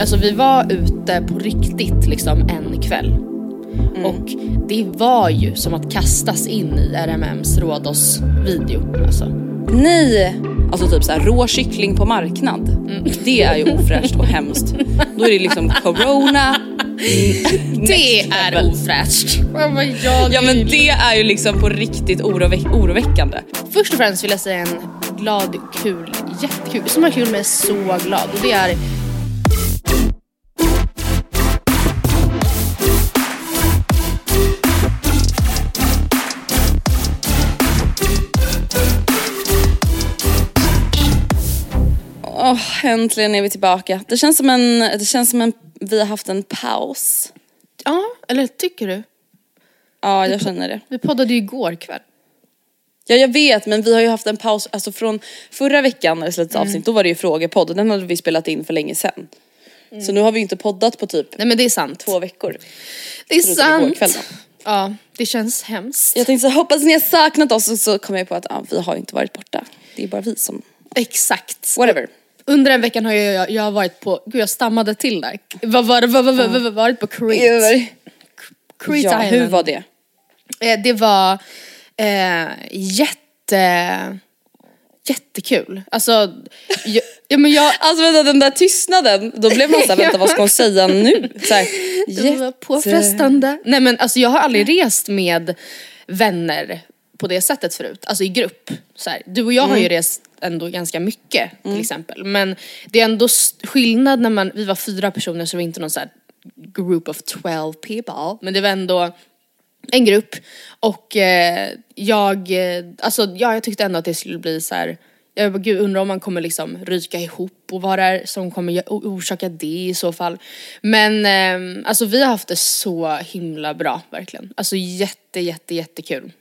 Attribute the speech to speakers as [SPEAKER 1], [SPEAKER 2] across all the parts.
[SPEAKER 1] Alltså vi var ute på riktigt liksom en kväll. Och det var ju som att kastas in i RMMs Rhodos video. Alltså.
[SPEAKER 2] Nej! Alltså typ såhär rå kyckling på marknad. Det är ju ofräscht och hemskt. Då är det liksom corona.
[SPEAKER 1] Det är ofräscht. Oh.
[SPEAKER 2] Ja men det är ju liksom på riktigt oroväck- oroväckande.
[SPEAKER 1] Först och främst vill jag säga en glad, kul, jättekul, som har kul med så glad. Och det är
[SPEAKER 2] Åh, äntligen är vi tillbaka. Det känns som en, det känns som en, vi har haft en paus.
[SPEAKER 1] Ja, eller tycker du?
[SPEAKER 2] Ja, jag känner det.
[SPEAKER 1] Vi poddade ju igår kväll.
[SPEAKER 2] Ja jag vet men vi har ju haft en paus, alltså från förra veckan när det släpptes avsnitt då var det ju frågepodd och den hade vi spelat in för länge sedan. Så nu har vi inte poddat på typ
[SPEAKER 1] Nej men det är sant.
[SPEAKER 2] två veckor.
[SPEAKER 1] Det är sant.
[SPEAKER 2] kväll.
[SPEAKER 1] Ja, det känns hemskt.
[SPEAKER 2] Jag tänkte så hoppas ni har saknat oss och så kom jag på att ja, vi har inte varit borta. Det är bara vi som,
[SPEAKER 1] Exakt.
[SPEAKER 2] whatever.
[SPEAKER 1] Under den veckan har jag, jag har varit på, gud jag stammade till där. Vad var det, vad, vad, vad, vad, varit på Crete. Crete
[SPEAKER 2] Ja, hur
[SPEAKER 1] Island.
[SPEAKER 2] var det?
[SPEAKER 1] Eh, det var eh, jätte, jättekul. Alltså, jag, ja men jag,
[SPEAKER 2] Alltså vänta den där tystnaden, då blev man såhär, vänta vad ska hon säga nu? Så här,
[SPEAKER 1] var påfrestande. Nej men alltså jag har aldrig rest med vänner på det sättet förut, alltså i grupp. Så här, du och jag har ju rest ändå ganska mycket till exempel. Men det är ändå skillnad när man, vi var fyra personer så det var inte någon så här group of 12 people. Men det var ändå en grupp och eh, jag, eh, alltså ja jag tyckte ändå att det skulle bli så här. Jag bara, gud undrar om man kommer liksom ryka ihop och vad det är som kommer orsaka det i så fall. Men eh, alltså vi har haft det så himla bra verkligen. Alltså jätte jätte jättekul.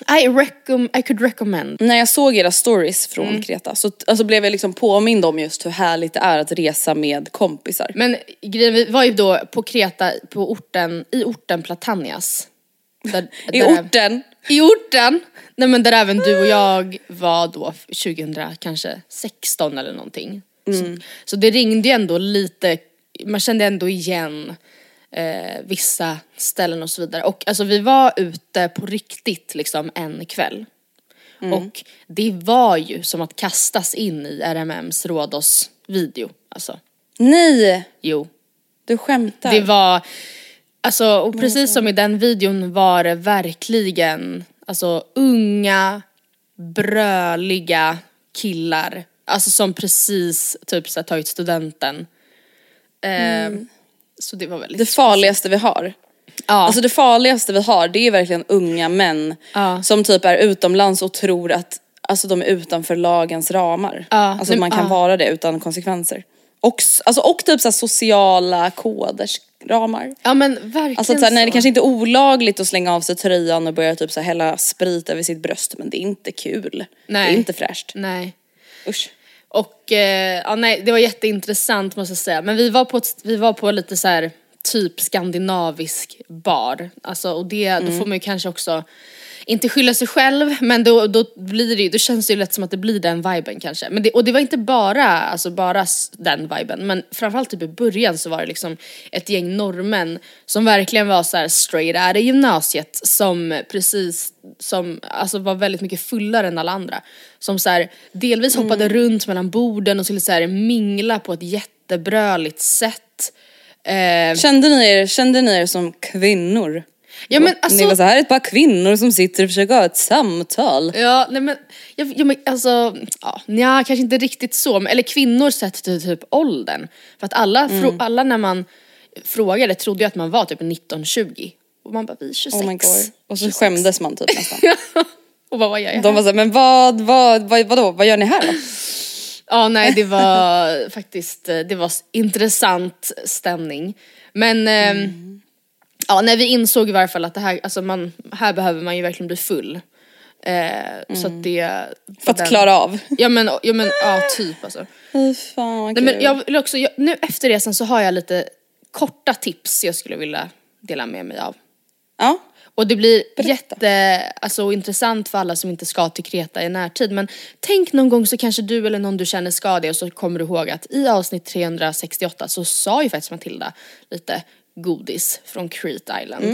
[SPEAKER 1] I, recom I could recommend.
[SPEAKER 2] När jag såg era stories från
[SPEAKER 1] Mm.
[SPEAKER 2] Kreta så alltså blev jag liksom påmind om just hur härligt det är att resa med kompisar.
[SPEAKER 1] Men grejen, vi var ju då på Kreta, på orten, i orten Platanias. Där,
[SPEAKER 2] I
[SPEAKER 1] där-
[SPEAKER 2] orten.
[SPEAKER 1] I orten! Nej men där även du och jag var då 2000, kanske 16 eller någonting. Så, så det ringde ju ändå lite, man kände ändå igen eh, vissa ställen och så vidare. Och alltså vi var ute på riktigt liksom en kväll. Och det var ju som att kastas in i RMMs Rhodos video. Alltså,
[SPEAKER 2] Nej,
[SPEAKER 1] jo.
[SPEAKER 2] du skämtar.
[SPEAKER 1] Det var, alltså och precis som i den videon var det verkligen, alltså unga, bröliga killar. Alltså som precis typ så här, tagit studenten. Ehm, Så det var väldigt
[SPEAKER 2] det farligaste vi har.
[SPEAKER 1] Ja.
[SPEAKER 2] Alltså det farligaste vi har det är verkligen unga män
[SPEAKER 1] Ja.
[SPEAKER 2] som typ är utomlands och tror att alltså, de är utanför lagens ramar.
[SPEAKER 1] Ja,
[SPEAKER 2] Alltså
[SPEAKER 1] nej,
[SPEAKER 2] man kan
[SPEAKER 1] ja.
[SPEAKER 2] vara det utan konsekvenser. Och, alltså, och typ så sociala koders ramar.
[SPEAKER 1] Ja men verkligen
[SPEAKER 2] Alltså att så nej, det kanske inte är olagligt att slänga av sig tröjan och börja typ så hälla sprit över sitt bröst men det är inte kul.
[SPEAKER 1] Nej.
[SPEAKER 2] Det är inte fräscht.
[SPEAKER 1] Nej.
[SPEAKER 2] Usch.
[SPEAKER 1] Och eh, ja, nej, det var jätteintressant måste jag säga. Men vi var på, ett, vi var på lite så här typ skandinavisk bar. Alltså, och det,
[SPEAKER 2] Mm.
[SPEAKER 1] då får man ju kanske också, inte skylla sig själv, men då, då blir det ju, då känns det ju lätt som att det blir den viben kanske. Men det, och det var inte bara, alltså bara den viben, men framförallt typ i början så var det liksom ett gäng norrmän som verkligen var så här straight out of gymnasiet som precis, som alltså var väldigt mycket fullare än alla andra. Som så här, delvis hoppade runt mellan borden och skulle så här mingla på ett jättebröligt sätt. Eh,
[SPEAKER 2] Kände ni er, kände ni er som kvinnor?
[SPEAKER 1] Ja men alltså,
[SPEAKER 2] var så här ett par kvinnor som sitter och försöker ha ett samtal.
[SPEAKER 1] Ja, nej men, ja, ja, men alltså, ja, nja, kanske inte riktigt så, men, eller kvinnor sett till typ åldern. För att alla,
[SPEAKER 2] Mm.
[SPEAKER 1] alla när man frågade trodde ju att man var typ 19-20. Och man bara, vi är 26.
[SPEAKER 2] Oh my god. Och så skämdes man typ nästan.
[SPEAKER 1] och bara, vad gör jag
[SPEAKER 2] De
[SPEAKER 1] här?
[SPEAKER 2] var såhär, men vad, vad, vad, vadå, vad gör ni här då?
[SPEAKER 1] Ja, nej det var faktiskt, eh, det var intressant stämning. Men, ehm,
[SPEAKER 2] Mm.
[SPEAKER 1] Ja, nej vi insåg i varje fall att det här, alltså man, här behöver man ju verkligen bli full. Eh, Så att det...
[SPEAKER 2] Mm. För att
[SPEAKER 1] den-
[SPEAKER 2] klara av.
[SPEAKER 1] Ja men, ja, men ja, typ alltså.
[SPEAKER 2] Fy fan
[SPEAKER 1] Nej, men jag vill också, jag, nu efter resan så har jag lite korta tips jag skulle vilja dela med mig av.
[SPEAKER 2] Ja.
[SPEAKER 1] Och det blir
[SPEAKER 2] Berätta.
[SPEAKER 1] jätte, alltså, intressant för alla som inte ska till Kreta i närtid. Men tänk någon gång så kanske du eller någon du känner ska det och så kommer du ihåg att i avsnitt 368 så sa ju faktiskt Matilda lite godis från Crete Island.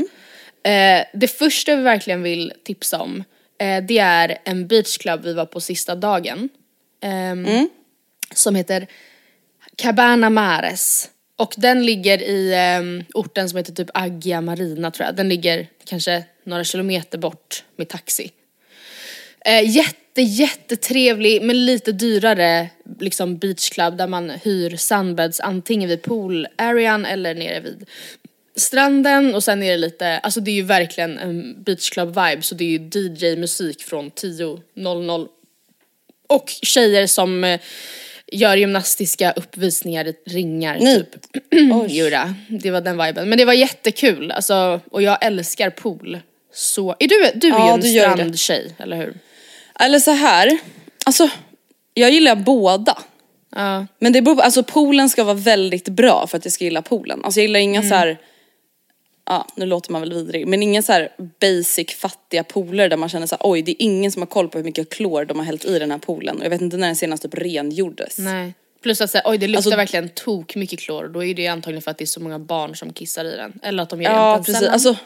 [SPEAKER 1] Eh, det första vi verkligen vill tipsa om eh, det är en beachclub vi var på sista dagen. Ehm, Som heter Cabana Mares. Och den ligger i um, orten som heter typ Aggia Marina tror jag. Den ligger kanske några kilometer bort med taxi. Eh, jätte, jättetrevlig men lite dyrare liksom beachclub där man hyr sunbeds antingen vid pool-arean eller nere vid stranden och sen är det lite, alltså det är ju verkligen en beachclub-vibe så det är ju DJ-musik från 10.00 och tjejer som eh, gör gymnastiska uppvisningar i ringar
[SPEAKER 2] Nej.
[SPEAKER 1] typ. Jura, det var den viben. Men det var jättekul, alltså, och jag älskar pool. Så, är du, du är
[SPEAKER 2] Ja,
[SPEAKER 1] ju en strandtjej, eller hur?
[SPEAKER 2] Eller så här. alltså jag gillar båda.
[SPEAKER 1] Ja.
[SPEAKER 2] Men det beror på, alltså poolen ska vara väldigt bra för att jag ska gilla poolen. Alltså jag gillar inga så här. ja nu låter man väl vidrig, men inga så här basic fattiga pooler där man känner så här, oj det är ingen som har koll på hur mycket klor de har hällt i den här poolen. Och jag vet inte när den senast typ rengjordes.
[SPEAKER 1] Nej. Plus att säga, oj det luktar
[SPEAKER 2] Alltså-
[SPEAKER 1] verkligen tok mycket klor. Då är det ju antagligen för att det är så många barn som kissar i den. Eller att de gör
[SPEAKER 2] Ja
[SPEAKER 1] den
[SPEAKER 2] precis, alltså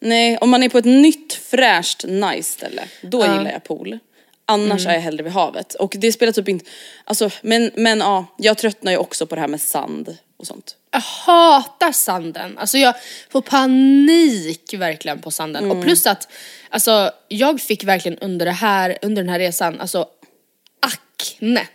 [SPEAKER 2] nej om man är på ett nytt fräscht nice ställe, då gillar jag pool. Annars
[SPEAKER 1] Mm.
[SPEAKER 2] är jag hellre vid havet. Och det spelar typ inte, alltså men, men ja, jag tröttnar ju också på det här med sand och sånt.
[SPEAKER 1] Jag hatar sanden. Alltså jag får panik verkligen på sanden.
[SPEAKER 2] Mm.
[SPEAKER 1] Och plus att, alltså jag fick verkligen under det här, under den här resan, alltså akne.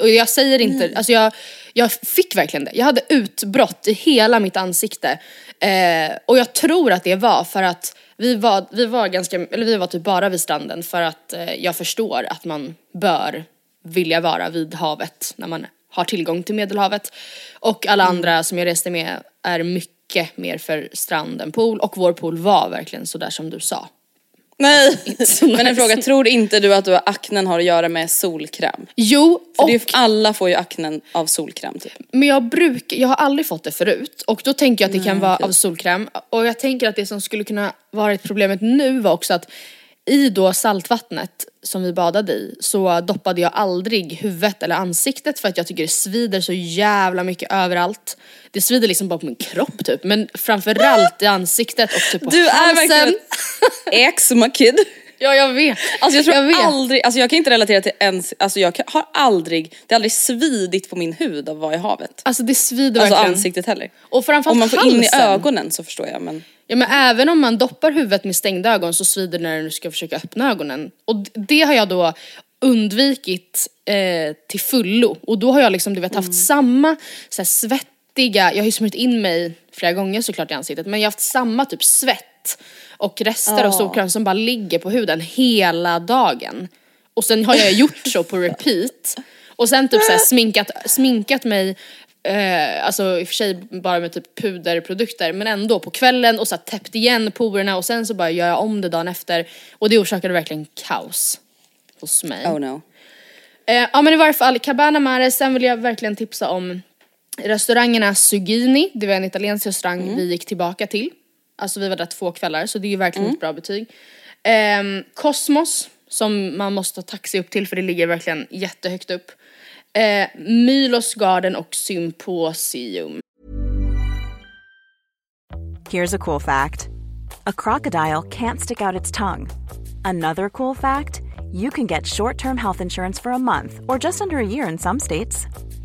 [SPEAKER 1] Och jag säger inte, alltså jag, jag fick verkligen det. Jag hade utbrott i hela mitt ansikte. Eh, och jag tror att det var för att vi var, vi var ganska, eller vi var typ bara vid stranden för att eh, jag förstår att man bör vilja vara vid havet när man har tillgång till medelhavet. Och alla andra som jag reste med är mycket mer för strand än pool och vår pool var verkligen sådär som du sa.
[SPEAKER 2] Nej!
[SPEAKER 1] så
[SPEAKER 2] men en fråga, tror inte du att du har aknen har att göra med solkräm?
[SPEAKER 1] Jo,
[SPEAKER 2] För
[SPEAKER 1] och
[SPEAKER 2] det är, alla får ju aknen av solkräm typ.
[SPEAKER 1] Men jag brukar, jag har aldrig fått det förut och då tänker jag att det kan vara av solkräm och jag tänker att det som skulle kunna vara ett problemet nu var också att i då saltvattnet som vi badade i så doppade jag aldrig huvudet eller ansiktet för att jag tycker det svider så jävla mycket överallt. Det svider liksom bara på min kropp typ men framförallt i ansiktet och typ på
[SPEAKER 2] Du är
[SPEAKER 1] halsen.
[SPEAKER 2] verkligen eczema kid.
[SPEAKER 1] Ja jag vet.
[SPEAKER 2] Alltså jag tror
[SPEAKER 1] jag vet.
[SPEAKER 2] aldrig, alltså jag kan inte relatera till ens, alltså jag kan- har aldrig, det har aldrig svidit på min hud av att vara i havet.
[SPEAKER 1] Alltså det svider
[SPEAKER 2] Alltså
[SPEAKER 1] verkligen.
[SPEAKER 2] ansiktet heller.
[SPEAKER 1] Och framförallt
[SPEAKER 2] Om man får in i
[SPEAKER 1] halsen.
[SPEAKER 2] ögonen så förstår jag men.
[SPEAKER 1] Ja men även om man doppar huvudet med stängda ögon så svider det när du ska försöka öppna ögonen. Och det har jag då undvikit eh, till fullo. Och då har jag liksom du vet haft samma så här, svettiga, jag har ju smörjt in mig flera gånger såklart i ansiktet men jag har haft samma typ svett och rester av solkräm som bara ligger på huden hela dagen. Och sen har jag gjort så på repeat. Och sen typ såhär sminkat, sminkat mig Eh, alltså i och för sig bara med typ puderprodukter men ändå på kvällen och så här täppt igen porerna och sen så bara gör jag om det dagen efter och det orsakade verkligen kaos hos mig.
[SPEAKER 2] Oh no.
[SPEAKER 1] Eh, ja men i varje fall, Cabana Mare, sen vill jag verkligen tipsa om restaurangerna Sugini, det var en italiensk restaurang vi gick tillbaka till. Alltså vi var där två kvällar så det är ju verkligen ett bra betyg. Eh, Cosmos, som man måste ta taxi upp till för det ligger verkligen jättehögt upp. Eh, Mylos Garden och Symposium.
[SPEAKER 3] Here's a cool fact a crocodile can't stick out its tongue. Another cool fact you can get short term health insurance for a month or just under a year in some states.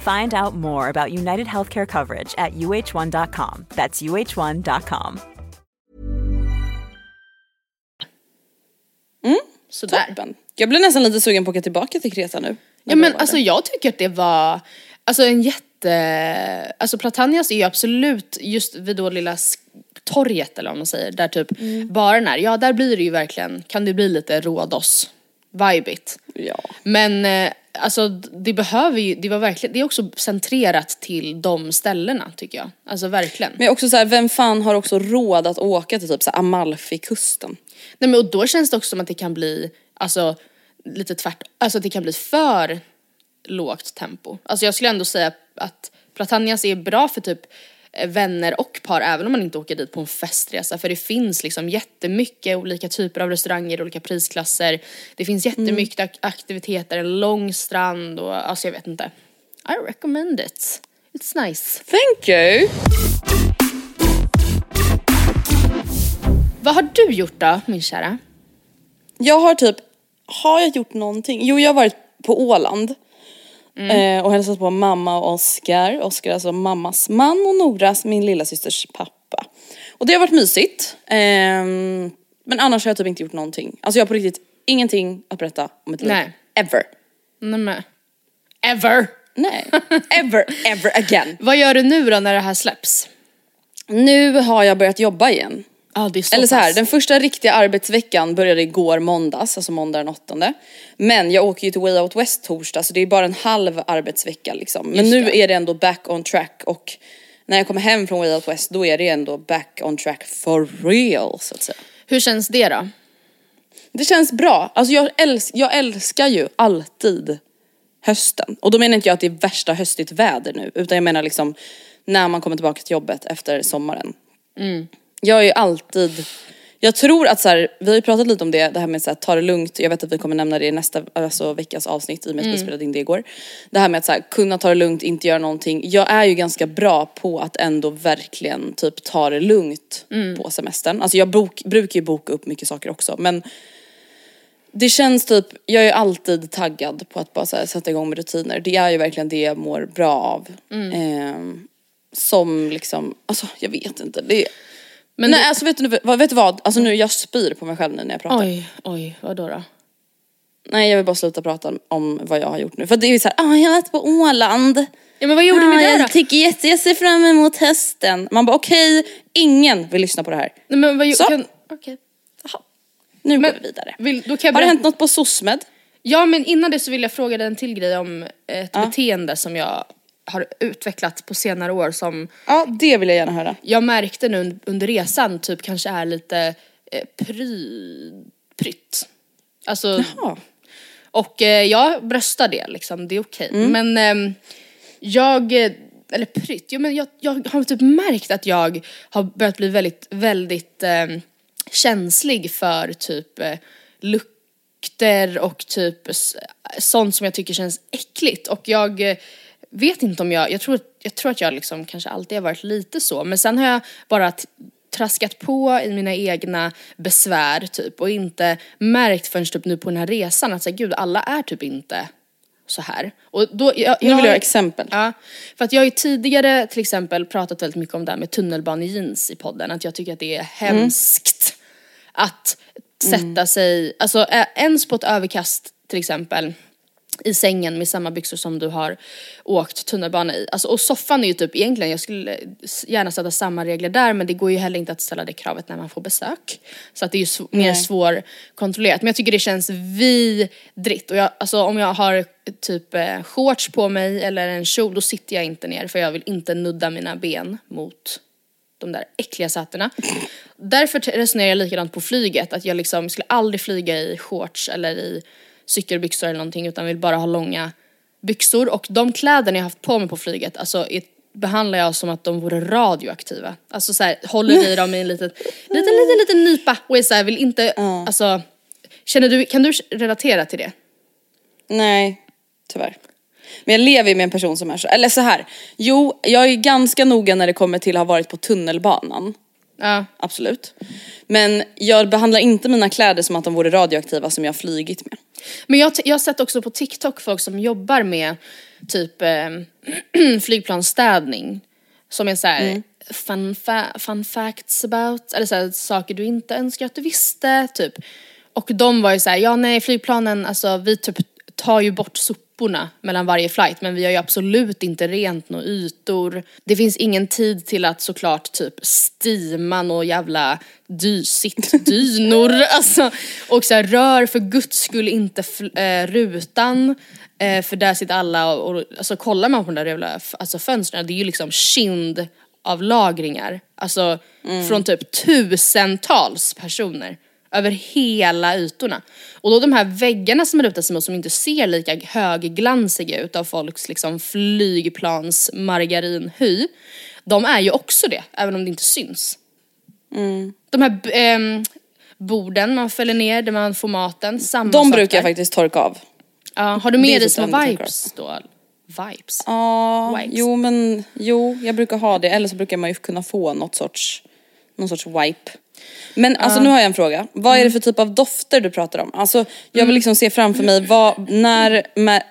[SPEAKER 3] Find out more about United Healthcare coverage at uh1.com. That's uh1.com.
[SPEAKER 1] Sådär.
[SPEAKER 2] Toppen. Jag blir nästan lite sugen på att åka tillbaka till Kreta nu.
[SPEAKER 1] Ja men alltså jag tycker att det var, alltså en jätte, alltså Platanias är ju absolut just vid då lilla torget eller vad man säger, där typ baren är, ja där blir det ju verkligen, kan det bli lite Rhodos vibigt.
[SPEAKER 2] Ja.
[SPEAKER 1] Men eh, alltså det behöver ju, det var verkligen, det är också centrerat till de ställena tycker jag. Alltså verkligen.
[SPEAKER 2] Men också så här, vem fan har också råd att åka till typ så här Amalfi-kusten?
[SPEAKER 1] Nej men och då känns det också som att det kan bli, alltså lite tvärt, alltså att det kan bli för lågt tempo. Alltså jag skulle ändå säga att Platanias är bra för typ vänner och par även om man inte åker dit på en festresa för det finns liksom jättemycket olika typer av restauranger, olika prisklasser. Det finns jättemycket ak- aktiviteter, en lång strand och alltså jag vet inte. I recommend it. It's nice.
[SPEAKER 2] Thank you!
[SPEAKER 1] Vad har du gjort då min kära?
[SPEAKER 2] Jag har typ, har jag gjort någonting? Jo jag har varit på Åland. Eh, och hälsat på mamma och Oskar. Oskar alltså mammas man och Noras, min lilla systers pappa. Och det har varit mysigt. Ehm, men annars har jag typ inte gjort någonting. Alltså jag har på riktigt ingenting att berätta om mitt liv.
[SPEAKER 1] Nej.
[SPEAKER 2] Ever.
[SPEAKER 1] Nej men. Ever!
[SPEAKER 2] Nej. Ever, ever again.
[SPEAKER 1] Vad gör du nu då när det här släpps?
[SPEAKER 2] Nu har jag börjat jobba igen.
[SPEAKER 1] Är så
[SPEAKER 2] Eller så här,
[SPEAKER 1] pass.
[SPEAKER 2] den första riktiga arbetsveckan började igår måndags, alltså måndag den åttonde. Men jag åker ju till Way Out West torsdag så det är bara en halv arbetsvecka liksom. Men
[SPEAKER 1] Just
[SPEAKER 2] nu
[SPEAKER 1] det.
[SPEAKER 2] är det ändå back on track och när jag kommer hem från Way Out West då är det ändå back on track for real så att säga.
[SPEAKER 1] Hur känns det då?
[SPEAKER 2] Det känns bra. Alltså jag, älsk, jag älskar ju alltid hösten. Och då menar inte jag att det är värsta höstigt väder nu utan jag menar liksom när man kommer tillbaka till jobbet efter sommaren. Jag är ju alltid, jag tror att så här, vi har ju pratat lite om det, det här med att ta det lugnt. Jag vet att vi kommer nämna det i nästa alltså, veckas avsnitt i och med att vi spelade in det igår. Det här med att så här, kunna ta det lugnt, inte göra någonting. Jag är ju ganska bra på att ändå verkligen typ ta det lugnt på semestern. Alltså jag bok, brukar ju boka upp mycket saker också men det känns typ, jag är alltid taggad på att bara här, sätta igång med rutiner. Det är ju verkligen det jag mår bra av. Ehm, som liksom, alltså jag vet inte. Det,
[SPEAKER 1] Men
[SPEAKER 2] Nej
[SPEAKER 1] du-
[SPEAKER 2] alltså vet du, vad, vet du vad? Alltså nu jag spyr på mig själv nu när jag pratar.
[SPEAKER 1] Oj, oj, vadå då?
[SPEAKER 2] Nej jag vill bara sluta prata om vad jag har gjort nu. För det är ju såhär, ah, jag har varit på Åland.
[SPEAKER 1] Ja men vad gjorde
[SPEAKER 2] ah,
[SPEAKER 1] ni där då?
[SPEAKER 2] jag tycker jätte, jag ser fram emot hösten. Man bara okej, ingen vill lyssna på det här.
[SPEAKER 1] Nej, men vad
[SPEAKER 2] Så.
[SPEAKER 1] Okej. Jaha.
[SPEAKER 2] Nu
[SPEAKER 1] Men-
[SPEAKER 2] går vi vidare.
[SPEAKER 1] Vill, då kan jag
[SPEAKER 2] Har det hänt något på SOSMED?
[SPEAKER 1] Ja men innan det så vill jag fråga dig en till grej om ett beteende som jag har utvecklat på senare år som
[SPEAKER 2] Ja, det vill jag gärna höra.
[SPEAKER 1] jag märkte nu un- under resan typ kanske är lite eh, pry, prytt. Alltså,
[SPEAKER 2] Jaha.
[SPEAKER 1] och eh, jag bröstar det liksom, det är okej. Men ehm, jag, eh, eller prytt, jo, men jag, jag har typ märkt att jag har börjat bli väldigt, väldigt ehm, känslig för typ eh, lukter och typ s- sånt som jag tycker känns äckligt. Och jag eh, vet inte om jag, jag tror, jag tror att jag liksom kanske alltid har varit lite så. Men sen har jag bara traskat på i mina egna besvär typ och inte märkt förrän typ nu på den här resan att så här, gud alla är typ inte så här. Och då, jag,
[SPEAKER 2] Nu vill jag ha exempel.
[SPEAKER 1] Ja, för att jag har ju tidigare till exempel pratat väldigt mycket om det här med tunnelbanejeans i podden, att jag tycker att det är hemskt att sätta sig, alltså ens på ett överkast till exempel i sängen med samma byxor som du har åkt tunnelbana i. Alltså, och soffan är ju typ egentligen, jag skulle gärna sätta samma regler där men det går ju heller inte att ställa det kravet när man får besök. Så att det är ju sv- mer svårkontrollerat. Men jag tycker det känns vidrigt. Och jag, alltså, om jag har typ eh, shorts på mig eller en kjol då sitter jag inte ner för jag vill inte nudda mina ben mot de där äckliga sätena. Därför resonerar jag likadant på flyget, att jag liksom skulle aldrig flyga i shorts eller i cykelbyxor eller någonting utan vill bara ha långa byxor och de kläderna jag haft på mig på flyget, alltså behandlar jag som att de vore radioaktiva. Alltså så här, håller i dem i en liten, liten, liten, liten nypa och är så här, vill inte, alltså Känner du, kan du relatera till det?
[SPEAKER 2] Nej, tyvärr. Men jag lever ju med en person som är så, eller så här. Jo, jag är ganska noga när det kommer till att ha varit på tunnelbanan.
[SPEAKER 1] Ja.
[SPEAKER 2] Absolut. Men jag behandlar inte mina kläder som att de vore radioaktiva som jag har flygit med.
[SPEAKER 1] Men jag, jag har sett också på TikTok folk som jobbar med typ eh, flygplansstädning. Som är såhär
[SPEAKER 2] Mm.
[SPEAKER 1] fun, fa- fun facts about, eller såhär, saker du inte önskar att du visste typ. Och de var ju såhär, ja nej flygplanen, alltså vi typ tar ju bort soporna mellan varje flight men vi har ju absolut inte rent några ytor. Det finns ingen tid till att såklart typ stima några jävla dy, sittdynor. alltså, och så här, rör för guds skull inte eh, rutan. Eh, för där sitter alla och, och alltså, kollar man på de där jävla alltså, fönstren, det är ju liksom kind av lagringar. Alltså från typ tusentals personer över hela ytorna. Och då de här väggarna som lutar sig mot som inte ser lika högglansiga ut av folks liksom flygplans margarinhy, de är ju också det, även om det inte syns. De här ehm, borden man fäller ner där man får maten, samma
[SPEAKER 2] De brukar jag faktiskt torka av.
[SPEAKER 1] Ja, har du med dig
[SPEAKER 2] typ
[SPEAKER 1] små vibes då? Vibes?
[SPEAKER 2] Ja,
[SPEAKER 1] Wipes.
[SPEAKER 2] jo men jo, jag brukar ha det. Eller så brukar man ju kunna få något sorts, någon sorts wipe. Men alltså nu har jag en fråga. Vad är det för typ av dofter du pratar om? Alltså jag vill liksom se framför mig, vad, när, mä-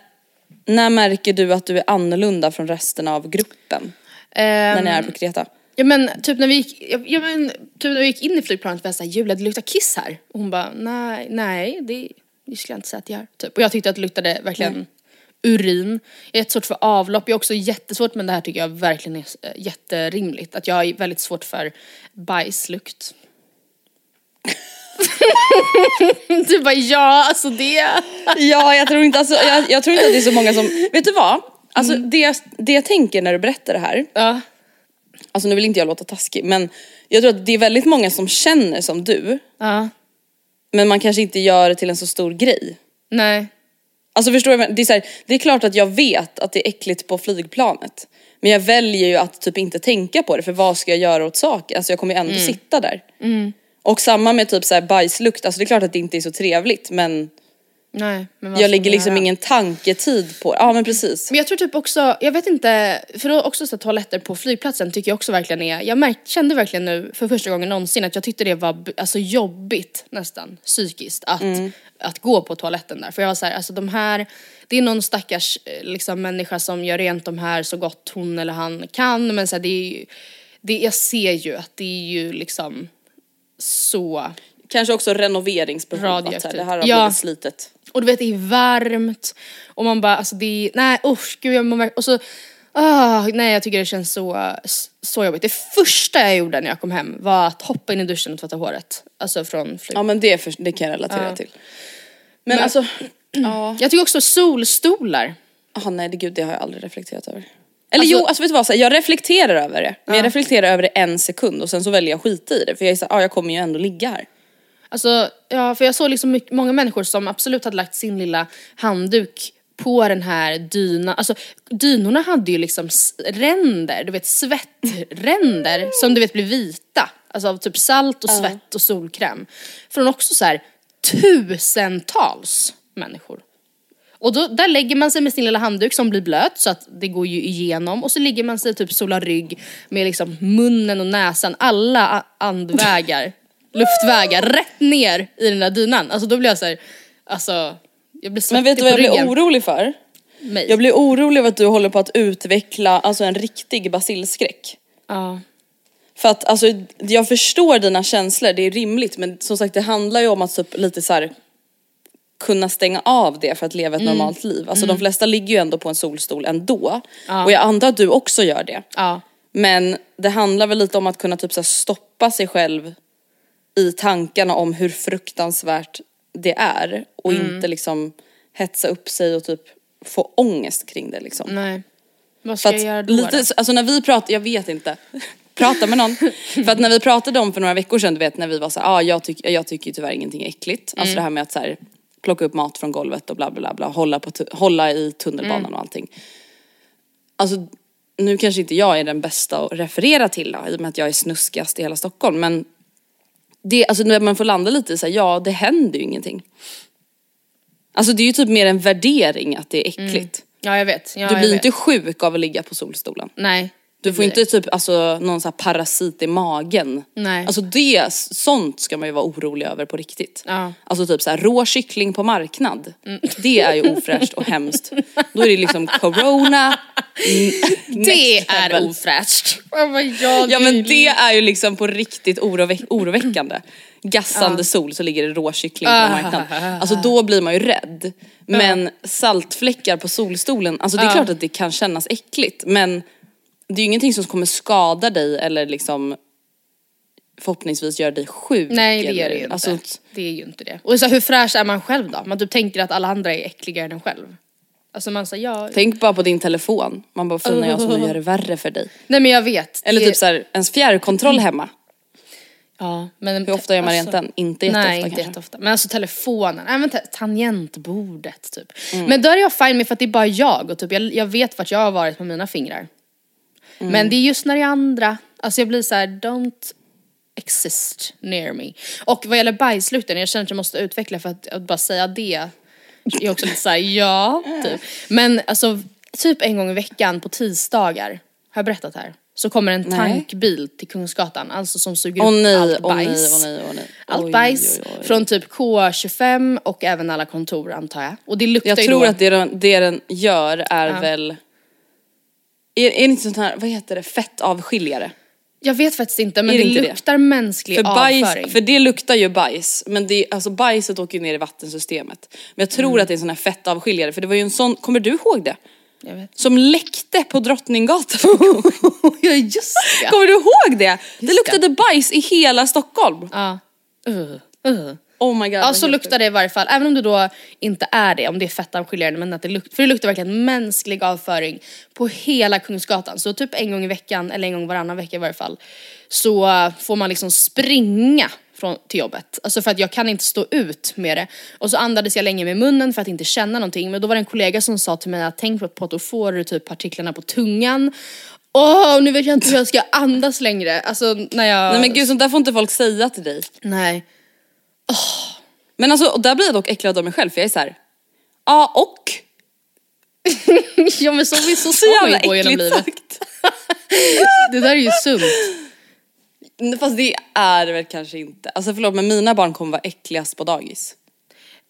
[SPEAKER 2] när märker du att du är annorlunda från resten av gruppen? När ni är på Kreta?
[SPEAKER 1] Ja men typ när vi gick, ja, men, typ när vi gick in i flygplanet var jag såhär, Julia det luktar kiss här. Och hon bara, nej, nej det, det skulle jag inte säga att det gör. Typ. Och jag tyckte att det luktade verkligen urin. Jag är jättesvårt för avlopp, jag är också jättesvårt men det här tycker jag verkligen är eh, jätterimligt. Att jag är väldigt svårt för bajslukt. du bara ja, alltså det.
[SPEAKER 2] Ja, jag tror inte, alltså, jag, jag tror inte att det är så många som, vet du vad? Alltså det, jag- det jag tänker när du berättar det här,
[SPEAKER 1] Ja.
[SPEAKER 2] alltså nu vill inte jag låta taskig men jag tror att det är väldigt många som känner som du,
[SPEAKER 1] Ja.
[SPEAKER 2] men man kanske inte gör det till en så stor grej.
[SPEAKER 1] Nej.
[SPEAKER 2] Alltså förstår du? Det är, så här, det är klart att jag vet att det är äckligt på flygplanet. Men jag väljer ju att typ inte tänka på det för vad ska jag göra åt saken? Alltså jag kommer ju ändå sitta där. Och samma med typ så här bajslukt, alltså det är klart att det inte är så trevligt men
[SPEAKER 1] Nej. Men
[SPEAKER 2] jag lägger liksom
[SPEAKER 1] göra?
[SPEAKER 2] ingen tanketid på det. Ja men precis.
[SPEAKER 1] Men jag tror typ också, jag vet inte, för då också så toaletter på flygplatsen tycker jag också verkligen är, jag märk, kände verkligen nu för första gången någonsin att jag tyckte det var alltså jobbigt nästan psykiskt att, att gå på toaletten där. För jag var så här, alltså de här, det är någon stackars eh, liksom människa som gör rent de här så gott hon eller han kan men så här, det är ju, det, jag ser ju att det är ju liksom så
[SPEAKER 2] Kanske också renoveringsbehov. Att så här,
[SPEAKER 1] Radioaktivt.
[SPEAKER 2] det här har
[SPEAKER 1] Ja.
[SPEAKER 2] blivit slitet.
[SPEAKER 1] Och du vet det är varmt och man bara alltså det är, nej usch gud jag mår och så Ah, nej jag tycker det känns så, så jobbigt. Det första jag gjorde när jag kom hem var att hoppa in i duschen och tvätta håret. Alltså från flyg.
[SPEAKER 2] Ja men det, för, det kan jag relatera
[SPEAKER 1] Ja.
[SPEAKER 2] till. Men, alltså, ja.
[SPEAKER 1] Jag tycker också solstolar.
[SPEAKER 2] Ah, nej det, gud det har jag aldrig reflekterat över. Eller
[SPEAKER 1] Alltså-
[SPEAKER 2] jo, alltså vet du vad, så här, jag reflekterar över det. Men jag reflekterar över det en sekund och sen så väljer jag skita i det. För jag är såhär, ah, jag kommer ju ändå ligga här.
[SPEAKER 1] Alltså, ja, för jag såg liksom mycket, många människor som absolut hade lagt sin lilla handduk på den här dynan. Alltså dynorna hade ju liksom ränder, du vet svettränder som du vet blir vita. Alltså av typ salt och svett och solkräm. Från också så här tusentals människor. Och då, där lägger man sig med sin lilla handduk som blir blöt så att det går ju igenom och så ligger man sig typ sola rygg med liksom munnen och näsan, alla andvägar, luftvägar rätt ner i den där dynan. Alltså då blir jag så här, alltså jag blir
[SPEAKER 2] Men vet du vad jag blir orolig för?
[SPEAKER 1] Mig.
[SPEAKER 2] Jag blir orolig över att du håller på att utveckla alltså, en riktig basilskräck.
[SPEAKER 1] Ja.
[SPEAKER 2] För att alltså, jag förstår dina känslor, det är rimligt men som sagt det handlar ju om att typ, lite så här, kunna stänga av det för att leva ett
[SPEAKER 1] Mm.
[SPEAKER 2] normalt liv. Alltså de flesta ligger ju ändå på en solstol ändå. Och jag antar att du också gör det.
[SPEAKER 1] Ja.
[SPEAKER 2] Men det handlar väl lite om att kunna typ så stoppa sig själv i tankarna om hur fruktansvärt det är och
[SPEAKER 1] Mm.
[SPEAKER 2] inte liksom hetsa upp sig och typ få ångest kring det liksom.
[SPEAKER 1] Nej. Vad ska jag göra då?
[SPEAKER 2] lite,
[SPEAKER 1] då?
[SPEAKER 2] alltså när vi pratade, jag vet inte. Prata med någon. för att när vi pratade om för några veckor sedan, du vet när vi var så här, ah, jag, tyck, jag tycker tyvärr ingenting är äckligt.
[SPEAKER 1] Mm.
[SPEAKER 2] Alltså det här med att så här, plocka upp mat från golvet och bla bla bla, bla hålla, på hålla i tunnelbanan
[SPEAKER 1] Mm.
[SPEAKER 2] och allting. Alltså nu kanske inte jag är den bästa att referera till då, i och med att jag är snuskigast i hela Stockholm men det, alltså när man får landa lite så här, ja det händer ju ingenting. Alltså det är ju typ mer en värdering att det är äckligt.
[SPEAKER 1] Ja jag vet. Ja,
[SPEAKER 2] Du blir
[SPEAKER 1] vet.
[SPEAKER 2] inte sjuk av att ligga på solstolen.
[SPEAKER 1] Nej.
[SPEAKER 2] Du får inte typ alltså, någon sån parasit i magen.
[SPEAKER 1] Nej.
[SPEAKER 2] Alltså det, sånt ska man ju vara orolig över på riktigt.
[SPEAKER 1] Ja. Mm.
[SPEAKER 2] Alltså typ så här, rå kyckling på marknad. Det är ju ofräscht och hemskt. Då är det liksom corona.
[SPEAKER 1] Det är ofräscht. Oh
[SPEAKER 2] Ja men det är ju liksom på riktigt oroväck- oroväckande. Gassande sol så ligger det råkyckling på
[SPEAKER 1] Ah.
[SPEAKER 2] marknaden. Alltså då blir man ju rädd. Men saltfläckar på solstolen, alltså det är klart att det kan kännas äckligt men det är ju ingenting som kommer skada dig eller liksom förhoppningsvis göra dig sjuk.
[SPEAKER 1] Nej det gör det ju inte.
[SPEAKER 2] Alltså,
[SPEAKER 1] det är ju inte det. Och så hur fräsch är man själv då? Man typ tänker att alla andra är äckligare än en själv. Alltså man säger ja.
[SPEAKER 2] tänk bara på din telefon. Man bara fina jag som gör det värre för dig.
[SPEAKER 1] Nej men jag vet.
[SPEAKER 2] Eller
[SPEAKER 1] det,
[SPEAKER 2] typ såhär, ens fjärrkontroll hemma.
[SPEAKER 1] Ja, men
[SPEAKER 2] Hur ofta gör man rent den? Inte jätteofta
[SPEAKER 1] Nej inte
[SPEAKER 2] kanske.
[SPEAKER 1] jätteofta. Men alltså telefonen, även ta- tangentbordet typ.
[SPEAKER 2] Mm.
[SPEAKER 1] Men då är jag fine med för att det är bara jag och typ jag, jag vet vart jag har varit med mina fingrar.
[SPEAKER 2] Mm.
[SPEAKER 1] Men det är just när det är andra, alltså jag blir så här: don't exist near me. Och vad gäller bajslukten, jag känner att jag måste utveckla för att, att bara säga det jag är också lite såhär, ja, typ. Men alltså, typ en gång i veckan på tisdagar, har jag berättat här? Så kommer en
[SPEAKER 2] Nej.
[SPEAKER 1] tankbil till Kungsgatan, alltså som suger upp
[SPEAKER 2] nej,
[SPEAKER 1] allt
[SPEAKER 2] åh nej,
[SPEAKER 1] bajs.
[SPEAKER 2] nej, åh nej.
[SPEAKER 1] Allt
[SPEAKER 2] Oj,
[SPEAKER 1] bajs
[SPEAKER 2] oj, oj.
[SPEAKER 1] från typ K25 och även alla kontor antar jag. Och det luktar
[SPEAKER 2] Jag
[SPEAKER 1] ju
[SPEAKER 2] tror
[SPEAKER 1] då,
[SPEAKER 2] att det den, det den gör är
[SPEAKER 1] Ja.
[SPEAKER 2] väl... Är, är det inte sånt här, vad heter det, fettavskiljare?
[SPEAKER 1] Jag vet faktiskt inte men
[SPEAKER 2] Är
[SPEAKER 1] det,
[SPEAKER 2] det inte det?
[SPEAKER 1] luktar mänsklig
[SPEAKER 2] För,
[SPEAKER 1] avföring.
[SPEAKER 2] bajs, för det luktar ju bajs, men det, alltså bajset åker ju ner i vattensystemet. Men jag tror
[SPEAKER 1] Mm.
[SPEAKER 2] att det är en sån här fettavskiljare, för det var ju en sån, kommer du ihåg det?
[SPEAKER 1] Jag vet.
[SPEAKER 2] Som läckte på Drottninggatan.
[SPEAKER 1] ja just det.
[SPEAKER 2] Kommer du ihåg det? det luktade bajs i hela Stockholm.
[SPEAKER 1] Ja. Uh, uh.
[SPEAKER 2] Oh my god.
[SPEAKER 1] Ja så luktar det i varje fall, även om det då inte är det, om det är fettavskiljande men att det luktar, för det luktar verkligen mänsklig avföring på hela Kungsgatan. Så typ en gång i veckan, eller en gång varannan vecka i varje fall, så får man liksom springa från, till jobbet. Alltså för att jag kan inte stå ut med det. Och så andades jag länge med munnen för att inte känna någonting. Men då var det en kollega som sa till mig att tänk på att då får du typ partiklarna på tungan. Åh, nu vet jag inte hur jag ska andas längre. Alltså när jag...
[SPEAKER 2] Nej men gud sånt där får inte folk säga till dig.
[SPEAKER 1] Nej.
[SPEAKER 2] Men alltså och där blir jag dock äcklad av mig själv för jag är så här. ja och.
[SPEAKER 1] ja men så, så, så,
[SPEAKER 2] Så jävla
[SPEAKER 1] på genom
[SPEAKER 2] äckligt
[SPEAKER 1] livet.
[SPEAKER 2] sagt.
[SPEAKER 1] Det där är ju sunt.
[SPEAKER 2] Fast det är det väl kanske inte. Alltså förlåt men mina barn kommer vara äckligast på dagis.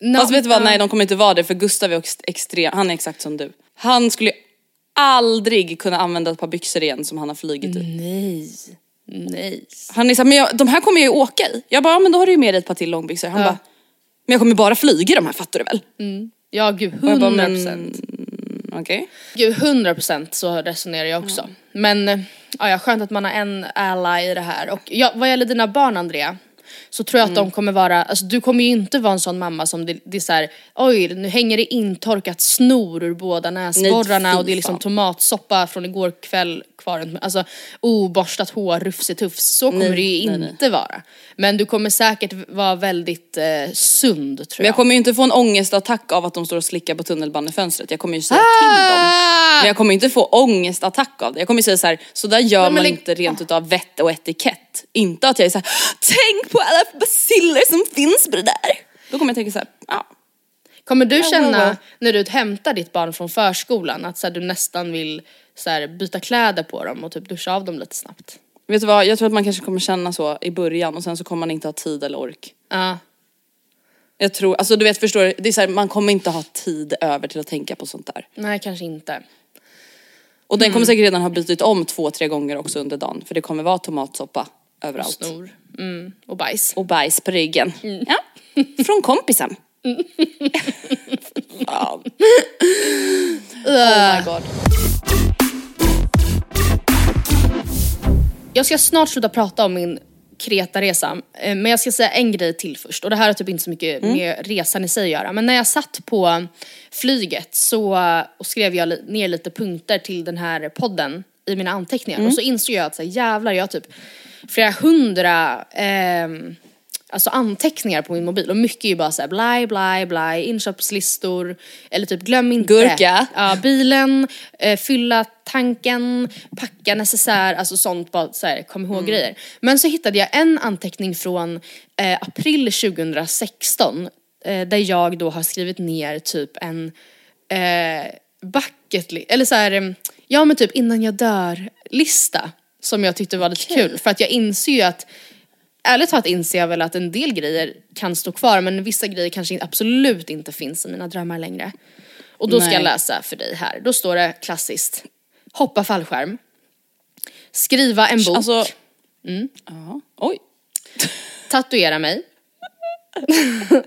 [SPEAKER 1] No,
[SPEAKER 2] Fast vet du vad, nej de kommer inte vara det för Gustav är ex- extrem, han är exakt som du. Han skulle aldrig kunna använda ett par byxor igen som han har flugit i.
[SPEAKER 1] Nej. Nice.
[SPEAKER 2] Han är såhär, men jag, de här kommer jag ju åka i. Jag bara, ja, men då har du ju med dig ett par till långbyxor. Han
[SPEAKER 1] Ja.
[SPEAKER 2] bara, men jag kommer bara flyga i de här fattar du väl?
[SPEAKER 1] Ja gud,
[SPEAKER 2] Och jag bara,
[SPEAKER 1] 100%.
[SPEAKER 2] men okej.
[SPEAKER 1] Gud, 100% så resonerar jag också. Men eh, ja, ja, skönt att man har en ally i det här. Och ja, vad gäller dina barn Andrea, så tror jag att
[SPEAKER 2] Mm.
[SPEAKER 1] de kommer vara, alltså du kommer ju inte vara en sån mamma som det, det är så här, oj nu hänger det intorkat snor ur båda näsborrarna
[SPEAKER 2] fy
[SPEAKER 1] och det är liksom tomatsoppa från igår kväll kvar runt Alltså oborstat hår, rufsitufs. Så kommer
[SPEAKER 2] Nej,
[SPEAKER 1] det ju
[SPEAKER 2] nej, nej.
[SPEAKER 1] inte vara. Men du kommer säkert vara väldigt eh, sund tror
[SPEAKER 2] Men
[SPEAKER 1] jag.
[SPEAKER 2] jag kommer ju inte få en ångestattack av att de står och slickar på tunnelbanefönstret. Jag kommer ju säga till dem. Men jag kommer inte få ångestattack av det. Jag kommer ju säga så här, så där gör man
[SPEAKER 1] det-
[SPEAKER 2] inte rent utav vett och etikett. Inte att jag är så här, tänk på alla basiller som finns på det där. Då kommer jag tänka så här, ja.
[SPEAKER 1] Kommer du känna när du hämtar ditt barn från förskolan att så här, du nästan vill så här, byta kläder på dem och typ duscha av dem lite snabbt?
[SPEAKER 2] Vet du vad, jag tror att man kanske kommer känna så i början och sen så kommer man inte ha tid eller ork.
[SPEAKER 1] Ja.
[SPEAKER 2] Jag tror, alltså du vet förstår du, det är så här, man kommer inte ha tid över till att tänka på sånt där.
[SPEAKER 1] Nej, kanske inte.
[SPEAKER 2] Och den
[SPEAKER 1] Mm.
[SPEAKER 2] kommer säkert redan ha bytt om två, tre gånger också under dagen. För det kommer vara tomatsoppa överallt.
[SPEAKER 1] Snor. Mm. Och bajs.
[SPEAKER 2] Och bajs på ryggen.
[SPEAKER 1] Mm.
[SPEAKER 2] Ja. Från kompisen. Fan. Oh my god.
[SPEAKER 1] Jag ska snart sluta prata om min Kreta-resa, eh, men jag ska säga en grej till först. Och det här har typ inte så mycket med resan i sig att göra. Men när jag satt på flyget så och skrev jag ner lite punkter till den här podden i mina anteckningar. Och så insåg jag att så här, jävlar, jag har typ flera hundra ehm, alltså anteckningar på min mobil och mycket är ju bara såhär blaj, blaj, blaj, inköpslistor eller typ glöm inte.
[SPEAKER 2] Gurka.
[SPEAKER 1] Ja, bilen, eh, fylla tanken, packa necessär, alltså sånt bara såhär kom ihåg grejer. Men så hittade jag en anteckning från eh, april 2016 eh, där jag då har skrivit ner typ en eh, bucket eller såhär, ja men typ innan jag dör lista som jag tyckte var lite kul för att jag inser ju att Ärligt talat inser jag väl att en del grejer kan stå kvar men vissa grejer kanske absolut inte finns i mina drömmar längre. Och då ska
[SPEAKER 2] Nej.
[SPEAKER 1] jag läsa för dig här. Då står det klassiskt. Hoppa fallskärm. Skriva en bok.
[SPEAKER 2] Alltså, ja. Oj.
[SPEAKER 1] Tatuera mig.